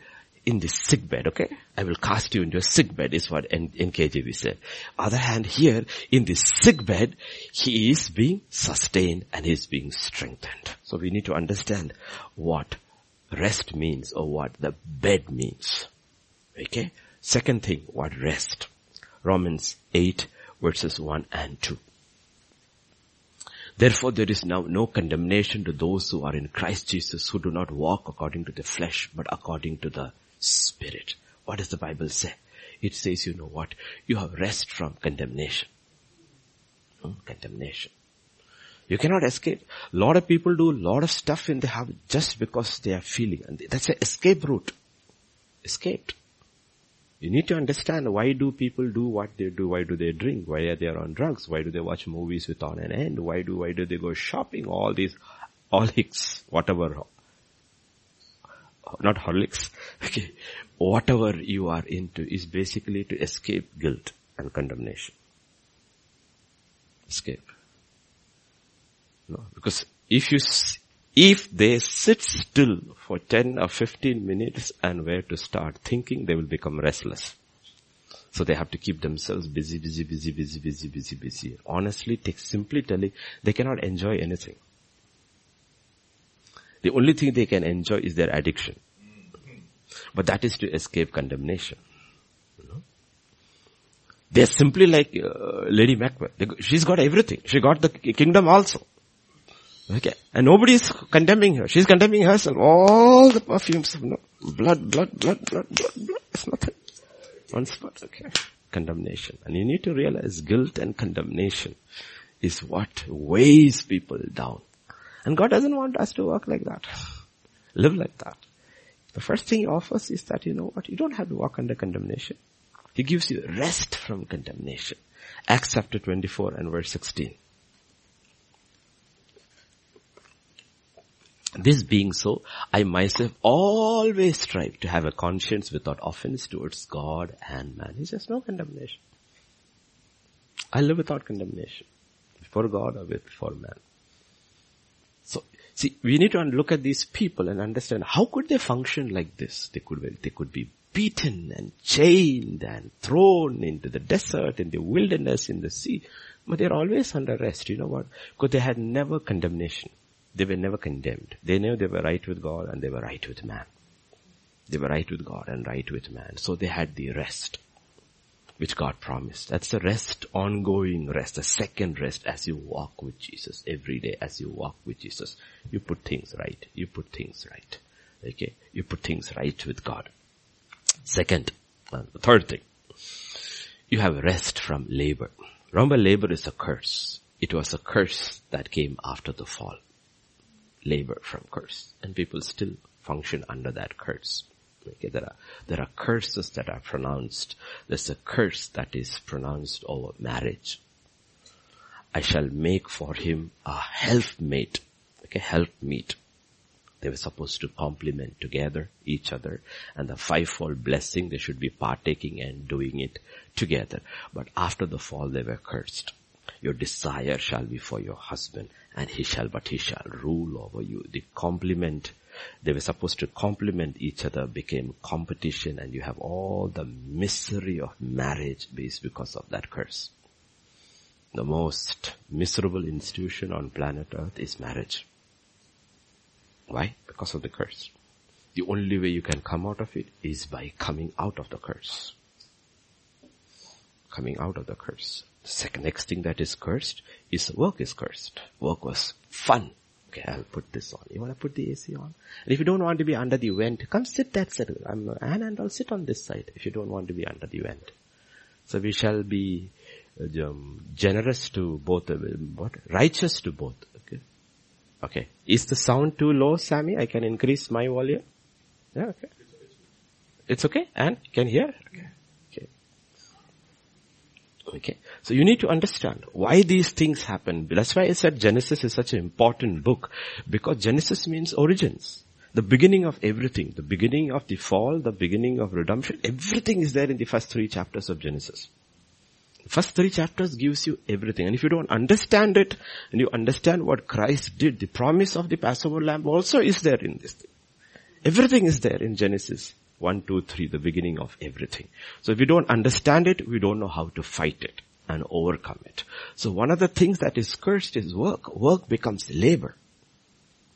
in the sick bed, okay? I will cast you into a sick bed is what NKJV said. Other hand here, in the sick bed, he is being sustained and he is being strengthened. So we need to understand what rest means or what the bed means. Okay? Second thing, what rest. Romans 8 verses 1 and 2. Therefore there is now no condemnation to those who are in Christ Jesus who do not walk according to the flesh but according to the spirit. What does the Bible say? It says, you know what? You have rest from condemnation. Hmm? Condemnation. You cannot escape. A lot of people do a lot of stuff in the habit just because they are feeling. And that's an escape route. Escaped. You need to understand why do people do what they do? Why do they drink? Why are they on drugs? Why do they watch movies without an end? Why do, why do they go shopping? All these holics, whatever. Not holics. Okay. Whatever you are into is basically to escape guilt and condemnation. Escape. No, because if you, if they sit still for 10 or 15 minutes and where to start thinking, they will become restless. So they have to keep themselves busy, busy, busy, busy, busy, busy, busy. Honestly, take, simply telling, they cannot enjoy anything. The only thing they can enjoy is their addiction. But that is to escape condemnation. You know? They're simply like uh, Lady Macbeth. She's got everything. She got the kingdom also. Okay. And nobody is condemning her. She's condemning herself. All the perfumes of no, blood, blood, blood, blood, blood, blood. It's nothing. One spot. Okay. Condemnation. And you need to realize guilt and condemnation is what weighs people down. And God doesn't want us to work like that. Live like that. The first thing he offers is that, you know what, you don't have to walk under condemnation. He gives you rest from condemnation. Acts chapter 24 and verse 16. This being so, I myself always strive to have a conscience without offense towards God and man. He says no condemnation. I live without condemnation. Before God or before man. So, see, we need to look at these people and understand how could they function like this? They could, they could be beaten and chained and thrown into the desert, in the wilderness, in the sea. But they're always under rest. You know what? Because they had never condemnation. They were never condemned. They knew they were right with God and they were right with man. They were right with God and right with man. So they had the rest which God promised. That's the rest, ongoing rest, the second rest as you walk with Jesus every day as you walk with Jesus. You put things right. You put things right. Okay? You put things right with God. Second, uh, the third thing. You have rest from labor. Remember labor is a curse. It was a curse that came after the fall labor from curse. And people still function under that curse. Okay, there are, there are curses that are pronounced. There's a curse that is pronounced over marriage. I shall make for him a helpmate. Okay, helpmeet. They were supposed to complement together each other and the fivefold blessing they should be partaking and doing it together. But after the fall they were cursed. Your desire shall be for your husband and he shall, but he shall rule over you. The complement, they were supposed to complement each other became competition and you have all the misery of marriage based because of that curse. The most miserable institution on planet earth is marriage. Why? Because of the curse. The only way you can come out of it is by coming out of the curse. Coming out of the curse. Second, next thing that is cursed is work is cursed. Work was fun. Okay, I'll put this on. You want to put the AC on? And if you don't want to be under the vent, come sit that side. I'm Anna and I'll sit on this side if you don't want to be under the vent. So we shall be um, generous to both, uh, what? Righteous to both. Okay. Okay. Is the sound too low, Sammy? I can increase my volume. Yeah, okay. It's okay? And can hear? Okay. Okay. So you need to understand why these things happen. That's why I said Genesis is such an important book because Genesis means origins. The beginning of everything, the beginning of the fall, the beginning of redemption, everything is there in the first three chapters of Genesis. First three chapters gives you everything. And if you don't understand it, and you understand what Christ did, the promise of the Passover lamb also is there in this thing. Everything is there in Genesis 1, 2, 3, the beginning of everything. So if we don't understand it, we don't know how to fight it and overcome it. So one of the things that is cursed is work. Work becomes labor.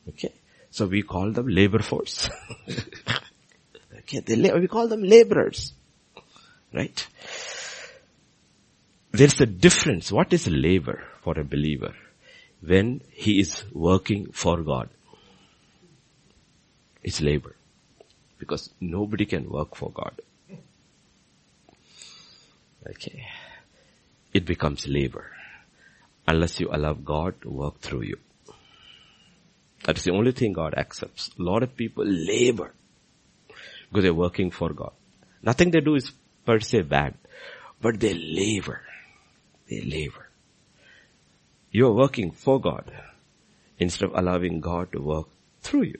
Okay. So we call them labor force. okay. They, we call them laborers. Right? There's a difference. What is labor for a believer when he is working for God? It's labor. Because nobody can work for God. Okay. It becomes labor. Unless you allow God to work through you. That is the only thing God accepts. A lot of people labor because they're working for God. Nothing they do is per se bad, but they labor. They labor. You're working for God instead of allowing God to work through you.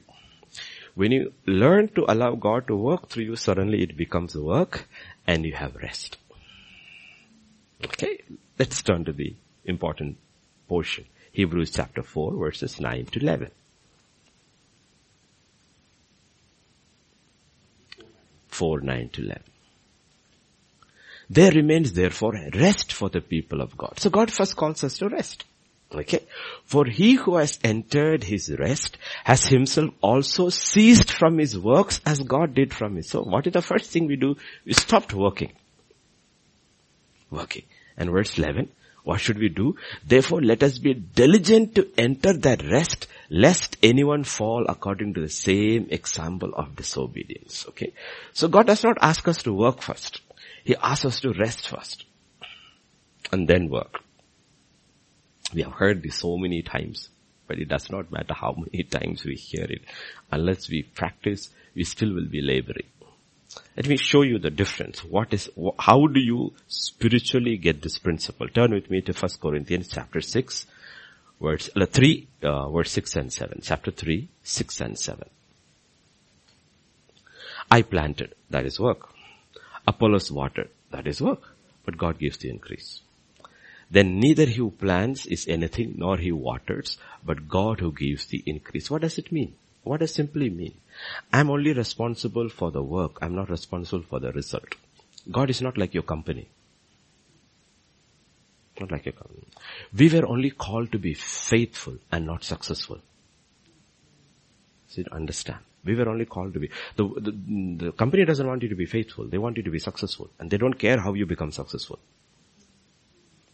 When you learn to allow God to work through you, suddenly it becomes work and you have rest. Okay, let's turn to the important portion. Hebrews chapter 4 verses 9 to 11. 4, 9 to 11. There remains therefore rest for the people of God. So God first calls us to rest. Okay. For he who has entered his rest has himself also ceased from his works as God did from his. So what is the first thing we do? We stopped working. Working. And verse 11, what should we do? Therefore let us be diligent to enter that rest lest anyone fall according to the same example of disobedience. Okay. So God does not ask us to work first. He asks us to rest first and then work. We have heard this so many times, but it does not matter how many times we hear it. Unless we practice, we still will be laboring. Let me show you the difference. What is, how do you spiritually get this principle? Turn with me to 1 Corinthians chapter 6, verse, uh, 3, uh, verse 6 and 7. Chapter 3, 6 and 7. I planted, that is work. Apollos watered. That is work. But God gives the increase. Then neither he who plants is anything nor he who waters, but God who gives the increase. What does it mean? What does it simply mean? I'm only responsible for the work. I'm not responsible for the result. God is not like your company. Not like your company. We were only called to be faithful and not successful. See, understand. We were only called to be. The, the, the company doesn't want you to be faithful. They want you to be successful. And they don't care how you become successful.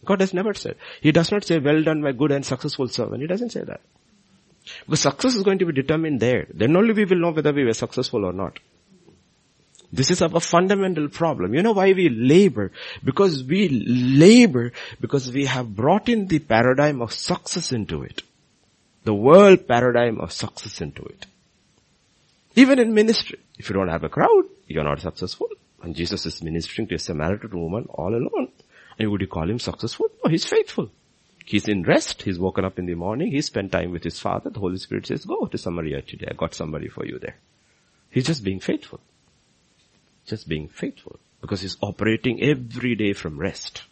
God has never said. He does not say, well done my good and successful servant. He doesn't say that. Because success is going to be determined there. Then only we will know whether we were successful or not. This is our fundamental problem. You know why we labor? Because we labor because we have brought in the paradigm of success into it. The world paradigm of success into it. Even in ministry, if you don't have a crowd, you're not successful. And Jesus is ministering to a Samaritan woman all alone. And would you call him successful? No, he's faithful. He's in rest. He's woken up in the morning. He spent time with his father. The Holy Spirit says, go to Samaria today. I got somebody for you there. He's just being faithful. Just being faithful. Because he's operating every day from rest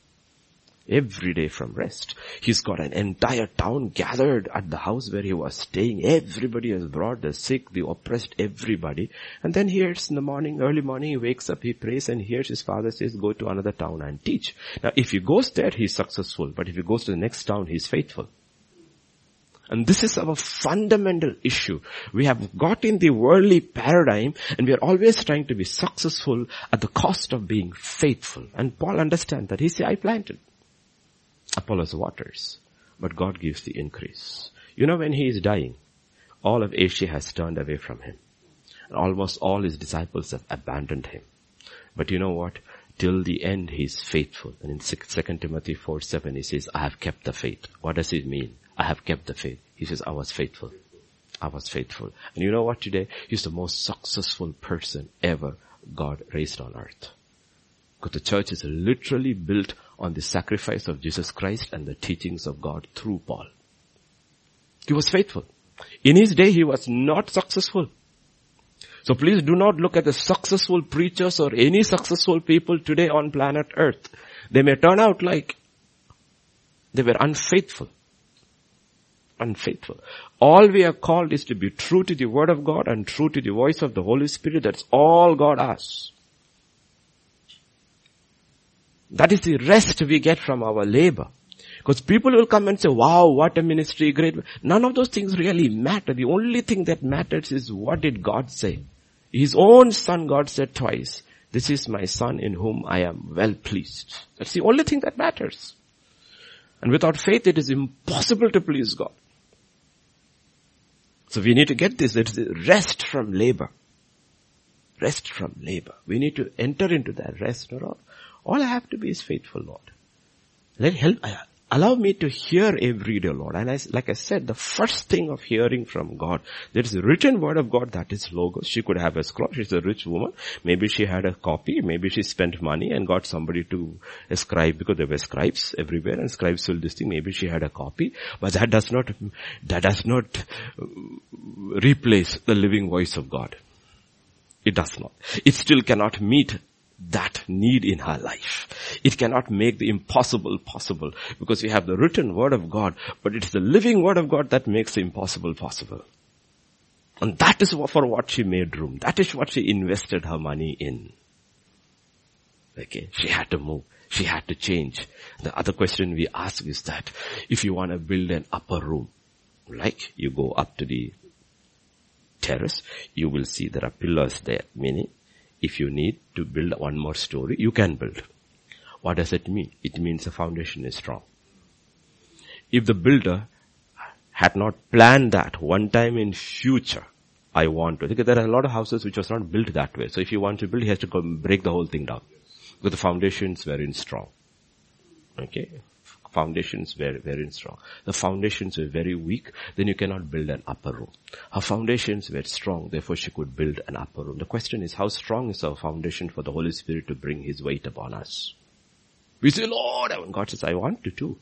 every day from rest. He's got an entire town gathered at the house where he was staying. Everybody has brought the sick, the oppressed, everybody. And then hears in the morning, early morning, he wakes up, he prays and hears his father says, go to another town and teach. Now if he goes there, he's successful. But if he goes to the next town, he's faithful. And this is our fundamental issue. We have got in the worldly paradigm and we are always trying to be successful at the cost of being faithful. And Paul understands that. He said, I planted. Apollos waters, but God gives the increase. You know when he is dying, all of Asia has turned away from him. And almost all his disciples have abandoned him. But you know what? Till the end he is faithful. And in 2 Timothy 4, 7 he says, I have kept the faith. What does it mean? I have kept the faith. He says, I was faithful. I was faithful. And you know what today? He's the most successful person ever God raised on earth. Because the church is literally built on the sacrifice of Jesus Christ and the teachings of God through Paul. He was faithful. In his day he was not successful. So please do not look at the successful preachers or any successful people today on planet earth. They may turn out like they were unfaithful. Unfaithful. All we are called is to be true to the word of God and true to the voice of the Holy Spirit. That's all God asks. That is the rest we get from our labor. Because people will come and say, wow, what a ministry, great. None of those things really matter. The only thing that matters is what did God say? His own son God said twice, this is my son in whom I am well pleased. That's the only thing that matters. And without faith it is impossible to please God. So we need to get this, it's rest from labor. Rest from labor. We need to enter into that rest. All, all I have to be is faithful, Lord. Let help, uh, Allow me to hear every day, Lord. And I, like I said, the first thing of hearing from God, there is a written word of God that is logos. She could have a scroll. She's a rich woman. Maybe she had a copy. Maybe she spent money and got somebody to scribe because there were scribes everywhere and scribes sold this thing. Maybe she had a copy, but that does not, that does not uh, replace the living voice of God. It does not. It still cannot meet that need in her life. It cannot make the impossible possible because we have the written word of God, but it's the living word of God that makes the impossible possible. And that is for what she made room. That is what she invested her money in. Okay, she had to move. She had to change. The other question we ask is that if you want to build an upper room, like you go up to the terrace, you will see there are pillars there, meaning if you need to build one more story, you can build. What does it mean? It means the foundation is strong. If the builder had not planned that one time in future, I want to, because there are a lot of houses which was not built that way. So if you want to build, he has to break the whole thing down. Because the foundation is very strong. Okay? Foundations were very strong. The foundations were very weak, then you cannot build an upper room. Her foundations were strong, therefore she could build an upper room. The question is, how strong is our foundation for the Holy Spirit to bring His weight upon us? We say, Lord, and God says, I want to too.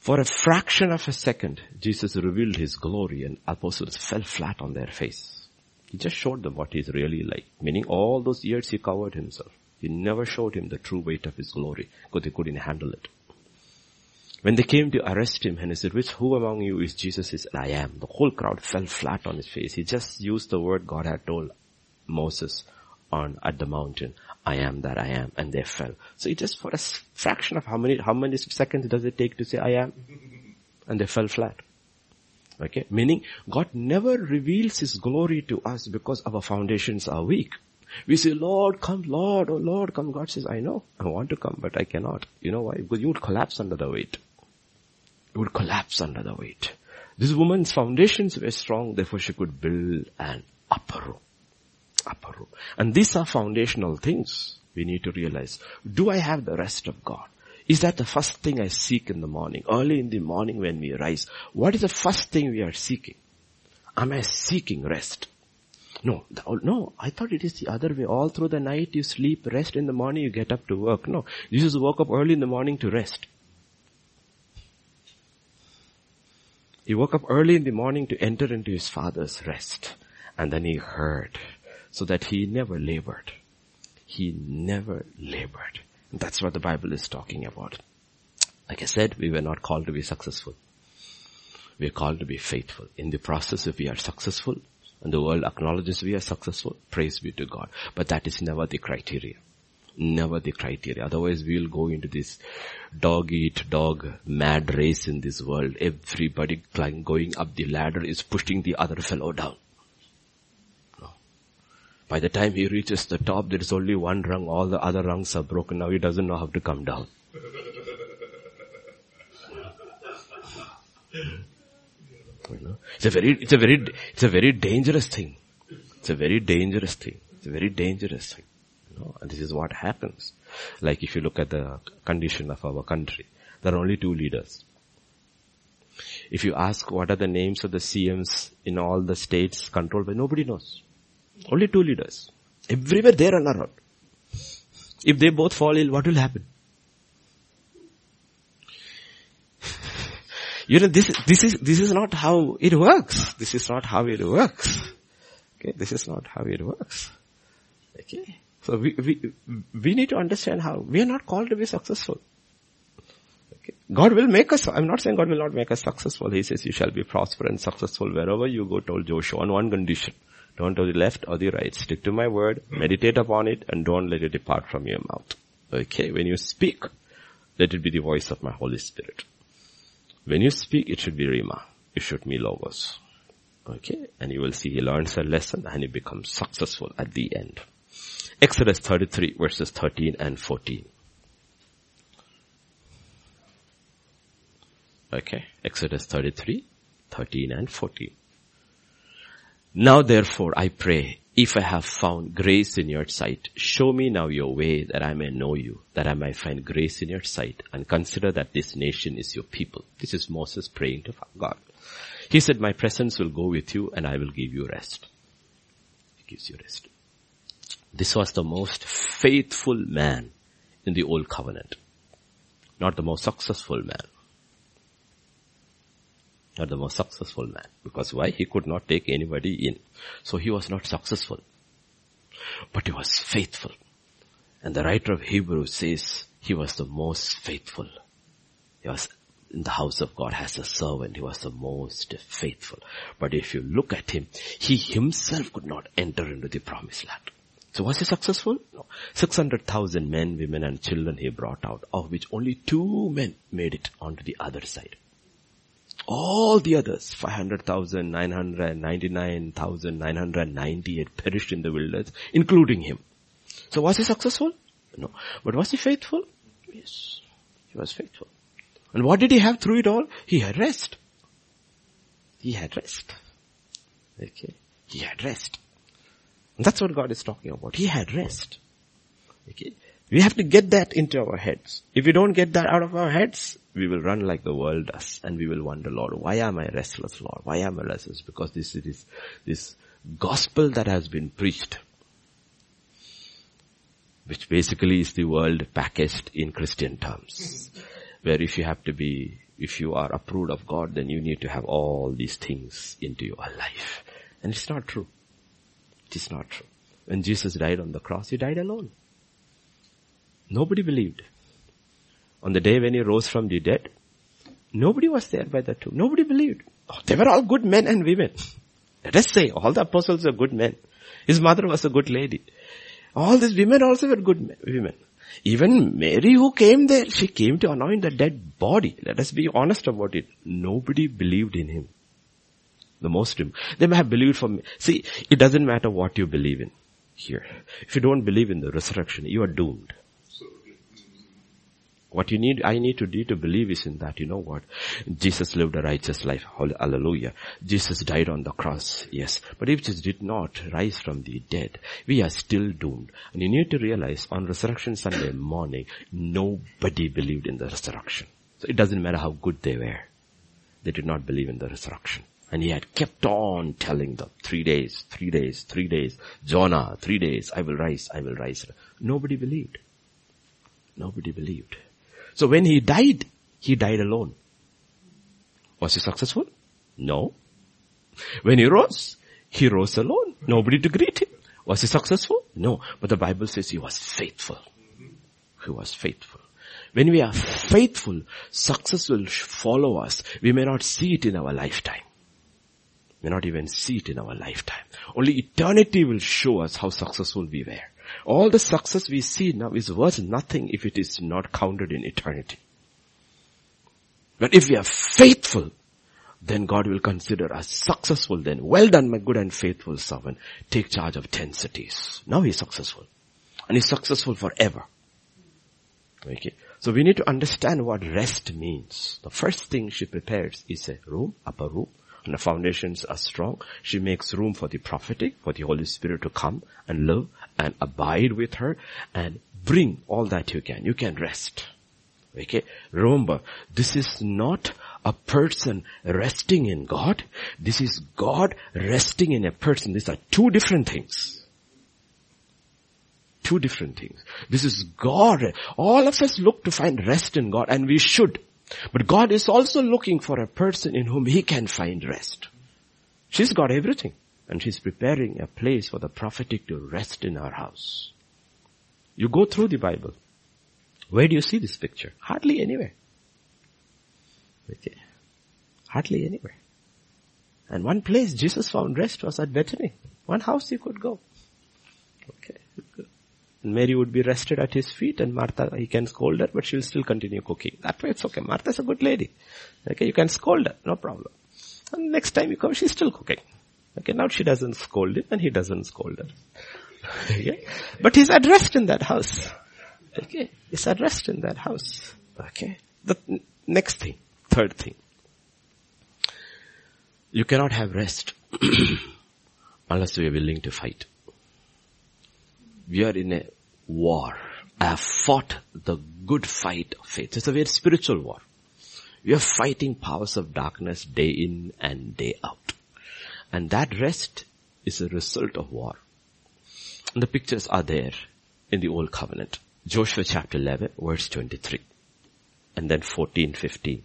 For a fraction of a second, Jesus revealed His glory and apostles fell flat on their face. He just showed them what He's really like. Meaning all those years He covered Himself. He never showed him the true weight of His glory because they couldn't handle it. When they came to arrest him and he said, which, who among you is Jesus? He said, I am. The whole crowd fell flat on his face. He just used the word God had told Moses on, at the mountain. I am that I am. And they fell. So it just for a fraction of how many, how many seconds does it take to say I am? And they fell flat. Okay? Meaning, God never reveals His glory to us because our foundations are weak. We say, Lord, come, Lord, oh Lord, come. God says, I know, I want to come, but I cannot. You know why? Because you would collapse under the weight would collapse under the weight. This woman's foundations were strong, therefore she could build an upper room. Upper room. And these are foundational things we need to realize. Do I have the rest of God? Is that the first thing I seek in the morning? Early in the morning when we rise, what is the first thing we are seeking? Am I seeking rest? No, no, I thought it is the other way. All through the night you sleep, rest in the morning, you get up to work. No, Jesus woke up early in the morning to rest. He woke up early in the morning to enter into his father's rest. And then he heard so that he never labored. He never labored. And that's what the Bible is talking about. Like I said, we were not called to be successful. We are called to be faithful. In the process, if we are successful, and the world acknowledges we are successful, praise be to God. But that is never the criteria never the criteria. Otherwise we'll go into this dog eat dog mad race in this world. Everybody going up the ladder is pushing the other fellow down. No. By the time he reaches the top, there is only one rung. All the other rungs are broken. Now he doesn't know how to come down. You know? It's a very, it's a very, it's a very dangerous thing. It's a very dangerous thing. It's a very dangerous thing know, and this is what happens. Like if you look at the condition of our country, there are only two leaders. If you ask what are the names of the CMs in all the states controlled by, nobody knows. Only two leaders. Everywhere there and around. If they both fall ill, what will happen? you know, this, this is, this is not how it works. This is not how it works. Okay, this is not how it works. Okay. So we, we, we need to understand how we are not called to be successful. Okay. God will make us, I'm not saying God will not make us successful. He says you shall be prosperous and successful wherever you go, told Joshua on one condition. Don't to the left or the right. Stick to my word, meditate upon it, and don't let it depart from your mouth. Okay, when you speak, let it be the voice of my Holy Spirit. When you speak, it should be Rhema. It should be Logos. Okay, and you will see he learns a lesson and he becomes successful at the end. Exodus 33 verses 13 and 14. Okay, Exodus 33, 13 and 14. Now therefore I pray, if I have found grace in your sight, show me now your way that I may know you, that I may find grace in your sight, and consider that this nation is your people. This is Moses praying to God. He said, my presence will go with you and I will give you rest. He gives you rest. This was the most faithful man in the old covenant. Not the most successful man not the most successful man. Because why? He could not take anybody in. So he was not successful. But he was faithful. And the writer of Hebrews says he was the most faithful. He was in the house of God as a servant. He was the most faithful. But if you look at him, he himself could not enter into the promised land. So was he successful? No. 600,000 men, women and children he brought out, of which only two men made it onto the other side. All the others, 500,000, 999,990 had perished in the wilderness, including him. So was he successful? No. But was he faithful? Yes. He was faithful. And what did he have through it all? He had rest. He had rest. Okay. He had rest. That's what God is talking about. He had rest. Okay. We have to get that into our heads. If we don't get that out of our heads, we will run like the world does and we will wonder, Lord, why am I restless, Lord? Why am I restless? Because this is this gospel that has been preached, which basically is the world packaged in Christian terms, where if you have to be, if you are approved of God, then you need to have all these things into your life. And it's not true. It is not true. When Jesus died on the cross, he died alone. Nobody believed on the day when he rose from the dead, nobody was there by the tomb. Nobody believed. Oh, they were all good men and women. Let us say all the apostles were good men. His mother was a good lady. All these women also were good men, women. Even Mary who came there, she came to anoint the dead body. Let us be honest about it. Nobody believed in him. The most, they may have believed for me. See, it doesn't matter what you believe in here. If you don't believe in the resurrection, you are doomed. What you need, I need to do to believe is in that, you know what? Jesus lived a righteous life. Hallelujah. Jesus died on the cross. Yes. But if Jesus did not rise from the dead, we are still doomed. And you need to realize on resurrection Sunday morning, nobody believed in the resurrection. So it doesn't matter how good they were. They did not believe in the resurrection. And he had kept on telling them, three days, three days, three days, Jonah, three days, I will rise, I will rise. Nobody believed. Nobody believed. So when he died, he died alone. Was he successful? No. When he rose, he rose alone. Nobody to greet him. Was he successful? No. But the Bible says he was faithful. He was faithful. When we are faithful, success will follow us. We may not see it in our lifetime. May not even see it in our lifetime. Only eternity will show us how successful we were. All the success we see now is worth nothing if it is not counted in eternity. But if we are faithful, then God will consider us successful then. Well done, my good and faithful servant. Take charge of ten cities. Now he's successful. And he's successful forever. Okay. So we need to understand what rest means. The first thing she prepares is a room, upper room, and the foundations are strong. She makes room for the prophetic, for the Holy Spirit to come and live and abide with her and bring all that you can. You can rest. Okay. Remember, this is not a person resting in God. This is God resting in a person. These are two different things. Two different things. This is God. All of us look to find rest in God and we should. But God is also looking for a person in whom He can find rest. She's got everything. And she's preparing a place for the prophetic to rest in our house. You go through the Bible. Where do you see this picture? Hardly anywhere. Okay. Hardly anywhere. And one place Jesus found rest was at Bethany. One house you could go. Okay. Mary would be rested at his feet and Martha, he can scold her, but she'll still continue cooking. That way it's okay. Martha's a good lady. Okay, you can scold her, no problem. And next time you come, she's still cooking. Okay, now she doesn't scold him and he doesn't scold her. okay? But he's rest in that house. Okay, he's rest in that house. Okay. The next thing, third thing. You cannot have rest unless you are willing to fight. We are in a war. I have fought the good fight of faith. It's a very spiritual war. We are fighting powers of darkness day in and day out. And that rest is a result of war. And the pictures are there in the old covenant. Joshua chapter 11 verse 23. And then 14, 15.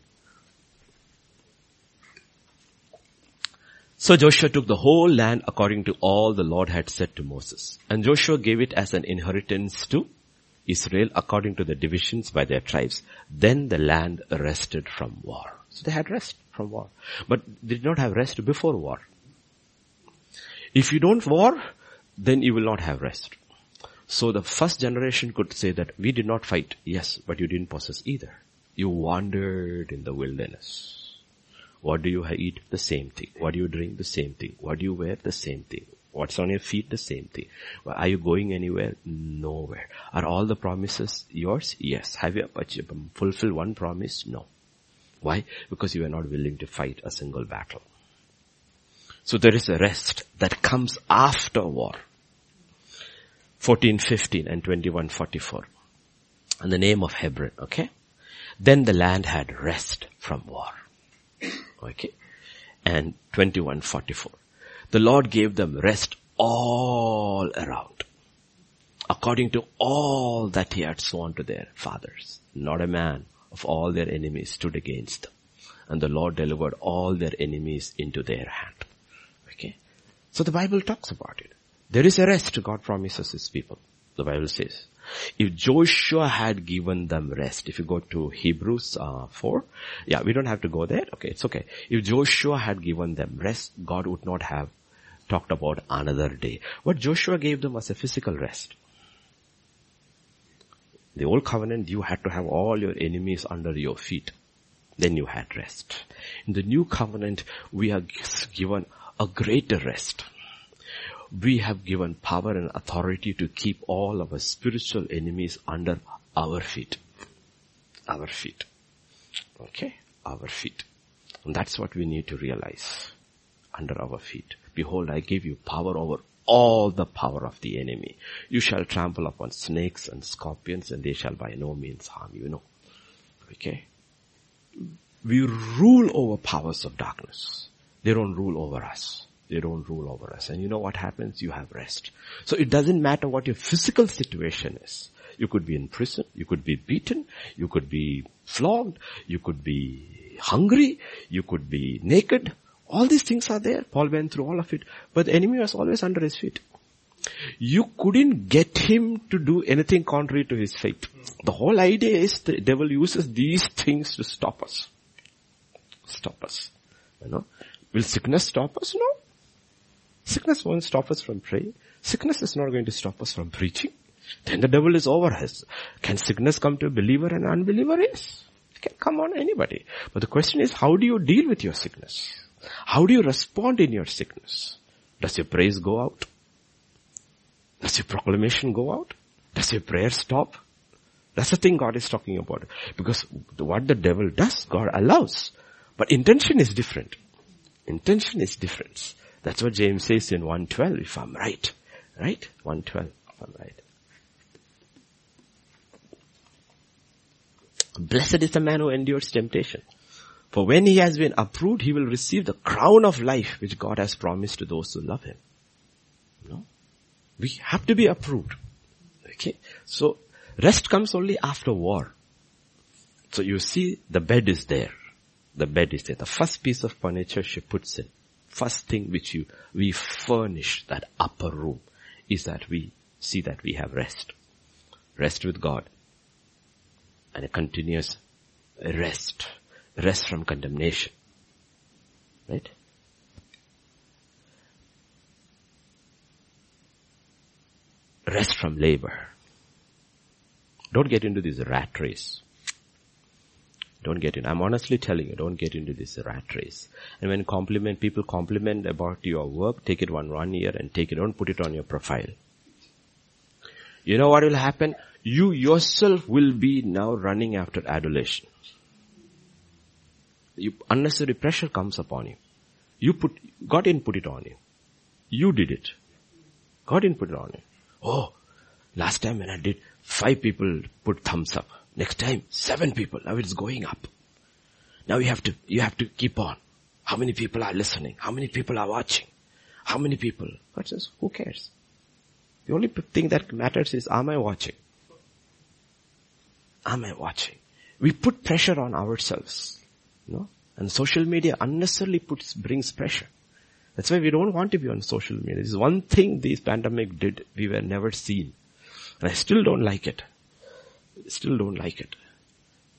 So Joshua took the whole land according to all the Lord had said to Moses. And Joshua gave it as an inheritance to Israel according to the divisions by their tribes. Then the land rested from war. So they had rest from war. But they did not have rest before war. If you don't war, then you will not have rest. So the first generation could say that we did not fight. Yes, but you didn't possess either. You wandered in the wilderness. What do you eat? The same thing. What do you drink? The same thing. What do you wear? The same thing. What's on your feet? The same thing. Are you going anywhere? Nowhere. Are all the promises yours? Yes. Have you um, fulfilled one promise? No. Why? Because you are not willing to fight a single battle. So there is a rest that comes after war. 14, 15 and 21, 44. And the name of Hebron, okay? Then the land had rest from war. Okay? And 21, 44 the Lord gave them rest all around. According to all that he had sworn to their fathers. Not a man of all their enemies stood against them. And the Lord delivered all their enemies into their hand. Okay. So the Bible talks about it. There is a rest God promises his people. The Bible says. If Joshua had given them rest, if you go to Hebrews uh, 4, yeah, we don't have to go there. Okay, it's okay. If Joshua had given them rest, God would not have talked about another day. What Joshua gave them was a physical rest. The old covenant, you had to have all your enemies under your feet. Then you had rest. In the new covenant, we are given a greater rest. We have given power and authority to keep all our spiritual enemies under our feet. Our feet. Okay? Our feet. And that's what we need to realize. Under our feet. Behold, I give you power over all the power of the enemy. You shall trample upon snakes and scorpions and they shall by no means harm you. know. Okay? We rule over powers of darkness. They don't rule over us. They don't rule over us. And you know what happens? You have rest. So it doesn't matter what your physical situation is. You could be in prison. You could be beaten. You could be flogged. You could be hungry. You could be naked. All these things are there. Paul went through all of it. But the enemy was always under his feet. You couldn't get him to do anything contrary to his faith. The whole idea is the devil uses these things to stop us. Stop us. You know? Will sickness stop us? No. Sickness won't stop us from praying. Sickness is not going to stop us from preaching. Then the devil is over us. Can sickness come to a believer and unbeliever? Yes. It can come on anybody. But the question is, how do you deal with your sickness? How do you respond in your sickness? Does your praise go out? Does your proclamation go out? Does your prayer stop? That's the thing God is talking about. Because what the devil does, God allows. But intention is different. Intention is different. That's what James says in 112, if I'm right. Right? 112, if I'm right. Blessed is the man who endures temptation. For when he has been approved, he will receive the crown of life which God has promised to those who love him. No? We have to be approved. Okay? So, rest comes only after war. So you see, the bed is there. The bed is there. The first piece of furniture she puts in. First thing which you, we furnish that upper room is that we see that we have rest. Rest with God. And a continuous rest. Rest from condemnation. Right? Rest from labor. Don't get into this rat race. Don't get in. I'm honestly telling you, don't get into this rat race. And when compliment, people compliment about your work, take it one, one year and take it, don't put it on your profile. You know what will happen? You yourself will be now running after adulation. You, unnecessary pressure comes upon you. You put, God didn't put it on you. You did it. God didn't put it on you. Oh, last time when I did, five people put thumbs up. Next time, seven people. Now it's going up. Now you have to, you have to keep on. How many people are listening? How many people are watching? How many people? God says, who cares? The only thing that matters is, am I watching? Am I watching? We put pressure on ourselves. You know? And social media unnecessarily puts, brings pressure. That's why we don't want to be on social media. This is one thing this pandemic did, we were never seen. And I still don't like it still don't like it.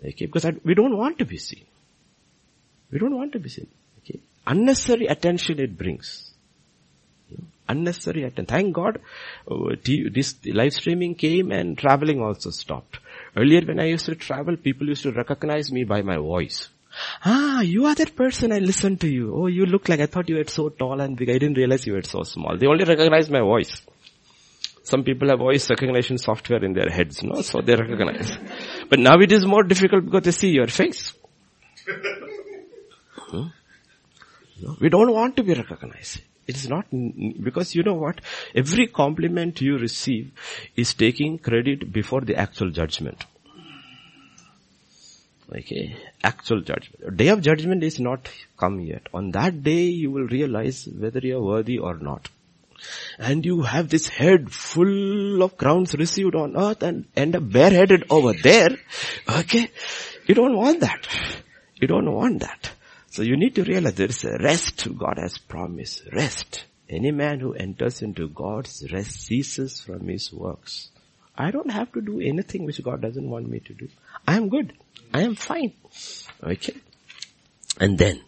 Okay, because I, we don't want to be seen. We don't want to be seen. Okay, unnecessary attention it brings. unnecessary attention. Thank God, uh, this live streaming came and traveling also stopped. Earlier when I used to travel, people used to recognize me by my voice. Ah, you are that person I listened to you. Oh, you look like I thought you were so tall and big. I didn't realize you were so small. They only recognized my voice. Some people have voice recognition software in their heads, no? So they recognize. But now it is more difficult because they see your face. Hmm? No, we don't want to be recognized. It is not, because you know what? Every compliment you receive is taking credit before the actual judgment. Okay, actual judgment. Day of judgment is not come yet. On that day you will realize whether you are worthy or not and you have this head full of crowns received on earth and end up bareheaded over there, okay? You don't want that. You don't want that. So you need to realize there is a rest God has promised. Rest. Any man who enters into God's rest ceases from his works. I don't have to do anything which God doesn't want me to do. I am good. I am fine. Okay. And then,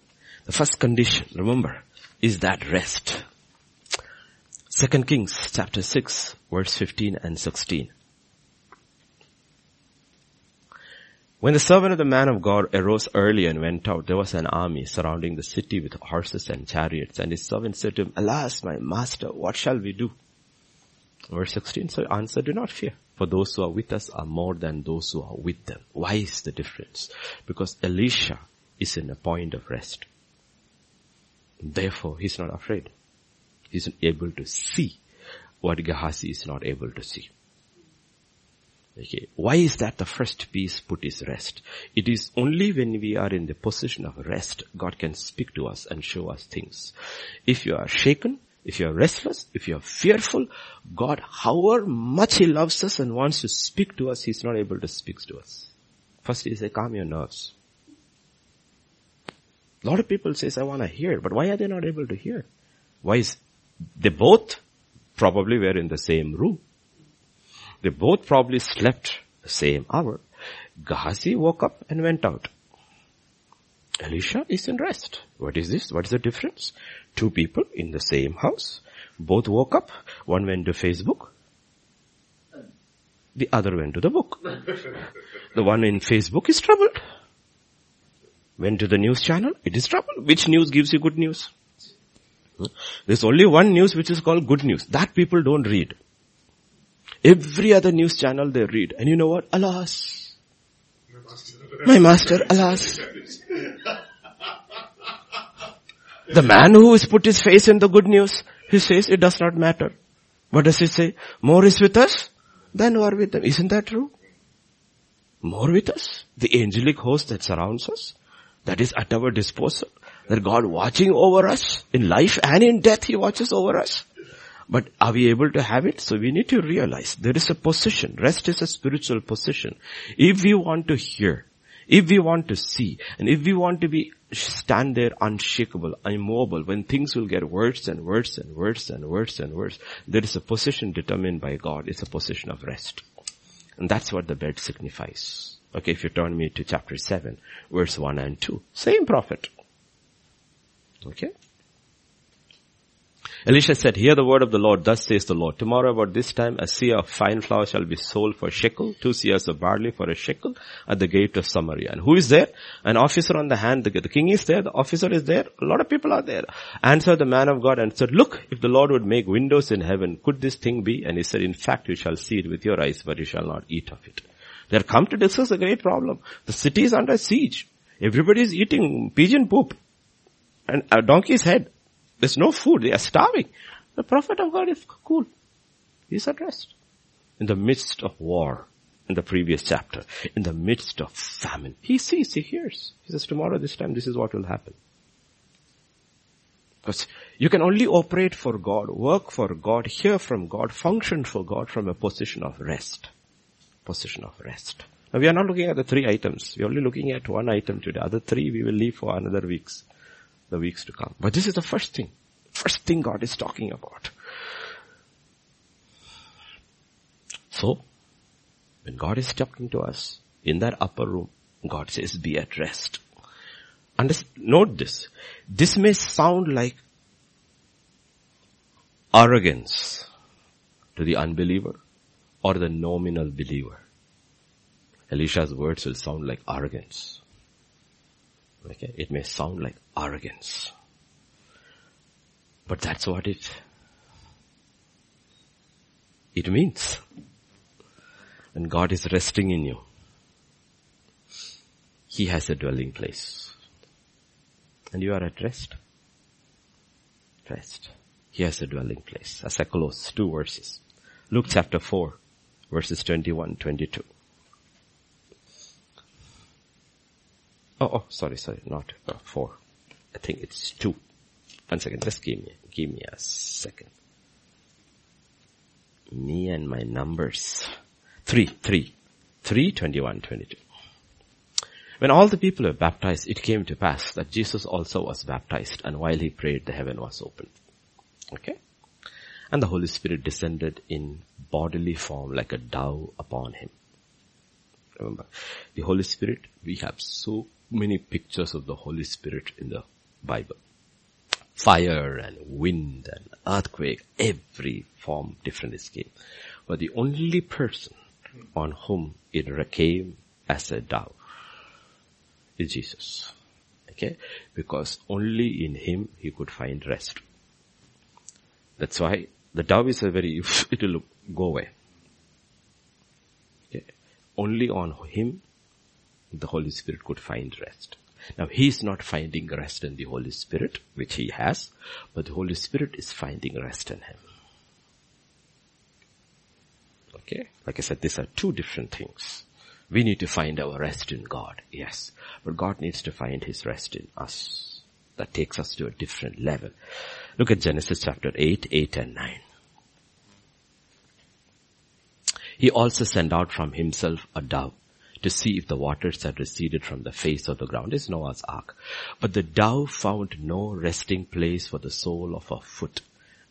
the first condition, remember, is that rest. Second Kings chapter 6 verse 15 and 16. When the servant of the man of God arose early and went out, there was an army surrounding the city with horses and chariots. And his servant said to him, Alas, my master, what shall we do? Verse 16, so answer, do not fear, for those who are with us are more than those who are with them. Why is the difference? Because Elisha is in a point of rest. Therefore, he's not afraid is able to see what Gehazi is not able to see. Okay. Why is that the first piece put is rest? It is only when we are in the position of rest, God can speak to us and show us things. If you are shaken, if you are restless, if you are fearful, God, however much He loves us and wants to speak to us, He's not able to speak to us. First He says, calm your nerves. A lot of people says, I want to hear, but why are they not able to hear? Why is they both probably were in the same room. They both probably slept the same hour. Gehazi woke up and went out. Elisha is in rest. What is this? What is the difference? Two people in the same house. Both woke up. One went to Facebook. The other went to the book. the one in Facebook is troubled. Went to the news channel. It is troubled. Which news gives you good news? There's only one news which is called good news. That people don't read. Every other news channel they read. And you know what? Alas. My master, alas. The man who has put his face in the good news, he says it does not matter. What does he say? More is with us than who are with them. Isn't that true? More with us. The angelic host that surrounds us. That is at our disposal. That God watching over us in life and in death, He watches over us. But are we able to have it? So we need to realize there is a position. Rest is a spiritual position. If we want to hear, if we want to see, and if we want to be stand there unshakable, immobile, when things will get worse and worse and worse and worse and worse, there is a position determined by God. It's a position of rest. And that's what the bed signifies. Okay, if you turn me to chapter 7, verse 1 and 2. Same prophet. Okay? Elisha said, hear the word of the Lord, thus says the Lord. Tomorrow about this time, a seah of fine flour shall be sold for a shekel, two seahs of barley for a shekel at the gate of Samaria. And who is there? An officer on the hand, the, the king is there, the officer is there, a lot of people are there. Answered the man of God and said, look, if the Lord would make windows in heaven, could this thing be? And he said, in fact, you shall see it with your eyes, but you shall not eat of it. They are come to discuss a great problem. The city is under siege. Everybody is eating pigeon poop and a donkey's head. There's no food. They are starving. The prophet of God is cool. He's at rest. In the midst of war, in the previous chapter, in the midst of famine, he sees, he hears. He says, tomorrow this time, this is what will happen. Because you can only operate for God, work for God, hear from God, function for God from a position of rest position of rest. Now we are not looking at the three items. We are only looking at one item today. The other three we will leave for another weeks, the weeks to come. But this is the first thing. First thing God is talking about. So, when God is talking to us in that upper room, God says, be at rest. And note this. This may sound like arrogance to the unbeliever or the nominal believer. Elisha's words will sound like arrogance. Okay, it may sound like arrogance. But that's what it, it means. And God is resting in you, He has a dwelling place. And you are at rest. Rest. He has a dwelling place. As I close, two verses. Luke chapter 4 verses 21, 22. Oh, oh, sorry, sorry, not uh, four. I think it's two. One second, just give me, give me a second. Me and my numbers. Three, three. Three, twenty-one, twenty-two. When all the people were baptized, it came to pass that Jesus also was baptized, and while he prayed, the heaven was opened. Okay? And the Holy Spirit descended in bodily form like a dove upon him. Remember, the Holy Spirit, we have so many pictures of the Holy Spirit in the Bible. Fire and wind and earthquake, every form different escape. But the only person on whom it came as a dove is Jesus. Okay? Because only in Him He could find rest. That's why the dove is a very, it will go away. Okay. Only on Him the Holy Spirit could find rest. Now He is not finding rest in the Holy Spirit, which He has, but the Holy Spirit is finding rest in Him. Okay? Like I said, these are two different things. We need to find our rest in God, yes. But God needs to find His rest in us. That takes us to a different level. Look at Genesis chapter 8, 8 and 9. He also sent out from himself a dove to see if the waters had receded from the face of the ground. Is Noah's ark. But the dove found no resting place for the sole of her foot.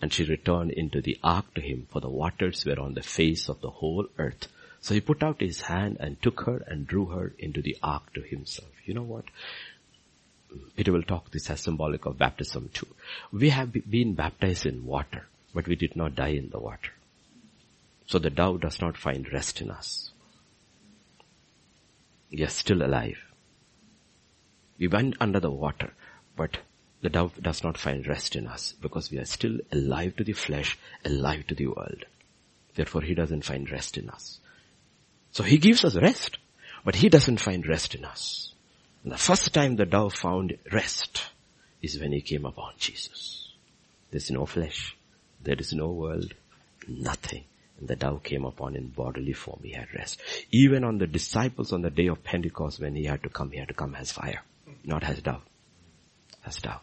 And she returned into the ark to him, for the waters were on the face of the whole earth. So he put out his hand and took her and drew her into the ark to himself. You know what? Peter will talk this as symbolic of baptism too. We have been baptized in water, but we did not die in the water. So the dove does not find rest in us. We are still alive. We went under the water, but the dove does not find rest in us because we are still alive to the flesh, alive to the world. Therefore he doesn't find rest in us. So he gives us rest, but he doesn't find rest in us. And the first time the dove found rest is when he came upon Jesus. There's no flesh. There is no world. Nothing. And the dove came upon in bodily form. He had rest. Even on the disciples on the day of Pentecost when he had to come, he had to come as fire. Not as dove. As dove.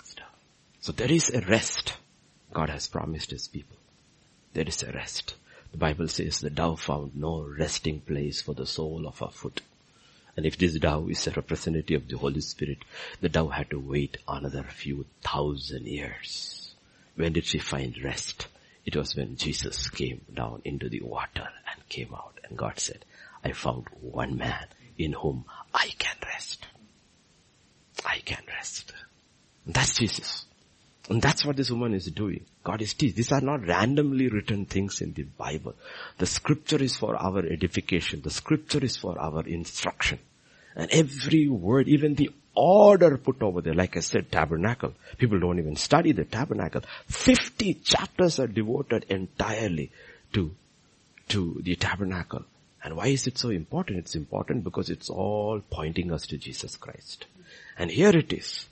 As dove. So there is a rest God has promised his people. There is a rest. The Bible says the dove found no resting place for the sole of her foot. And if this dove is a representative of the Holy Spirit, the dove had to wait another few thousand years. When did she find rest? It was when Jesus came down into the water and came out and God said, I found one man in whom I can rest. I can rest. And that's Jesus. And that's what this woman is doing. God is teaching. These are not randomly written things in the Bible. The scripture is for our edification. The scripture is for our instruction. And every word, even the order put over there, like I said, tabernacle. People don't even study the tabernacle. 50 chapters are devoted entirely to, to the tabernacle. And why is it so important? It's important because it's all pointing us to Jesus Christ. And here it is,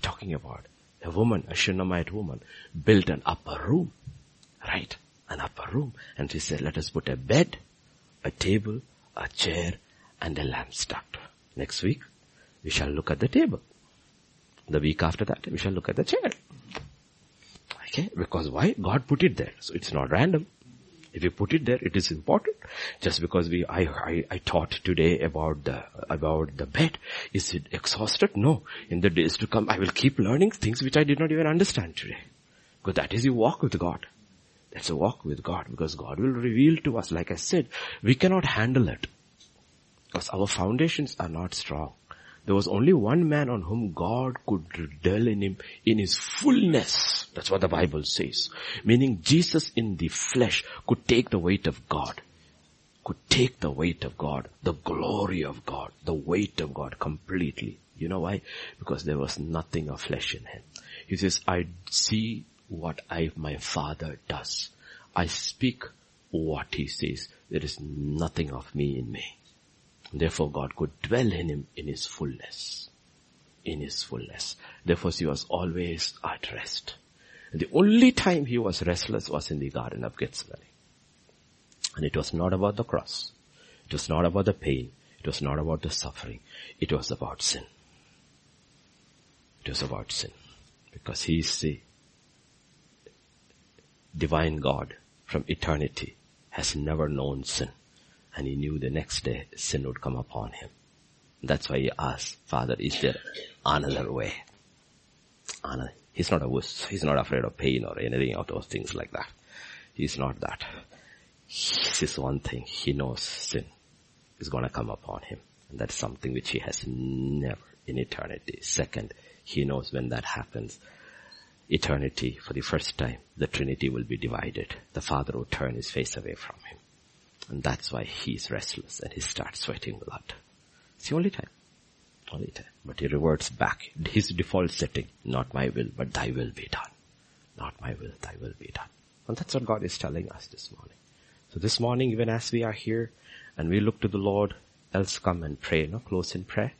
talking about a woman, a Shunammite woman, built an upper room. Right? An upper room. And she said, let us put a bed, a table, a chair, and a lampstand. Next week, we shall look at the table. The week after that, we shall look at the chair. Okay? Because why? God put it there. So it's not random. If you put it there, it is important. Just because we, I, I, I taught today about the, about the bed. Is it exhausted? No. In the days to come, I will keep learning things which I did not even understand today. Because that is your walk with God. That's a walk with God because God will reveal to us, like I said, we cannot handle it. Because our foundations are not strong. There was only one man on whom God could dwell in him in his fullness. That's what the Bible says. Meaning Jesus in the flesh could take the weight of God. Could take the weight of God, the glory of God, the weight of God completely. You know why? Because there was nothing of flesh in him. He says, I see what I, my father does. I speak what he says. There is nothing of me in me. Therefore God could dwell in him in his fullness. In his fullness. Therefore he was always at rest. The only time he was restless was in the Garden of Gethsemane. And it was not about the cross. It was not about the pain. It was not about the suffering. It was about sin. It was about sin. Because he is the divine God from eternity has never known sin. And he knew the next day sin would come upon him. That's why he asked, Father, is there another way? He's not a wuss. He's not afraid of pain or anything of those things like that. He's not that. This is one thing. He knows sin is going to come upon him. And that's something which he has never in eternity. Second, he knows when that happens, eternity, for the first time, the Trinity will be divided. The Father will turn his face away from him. And that's why he's restless and he starts sweating blood. It's the only time. Only time. But he reverts back. His default setting, not my will, but thy will be done. Not my will, thy will be done. And that's what God is telling us this morning. So this morning, even as we are here and we look to the Lord, else come and pray, no? Close in prayer.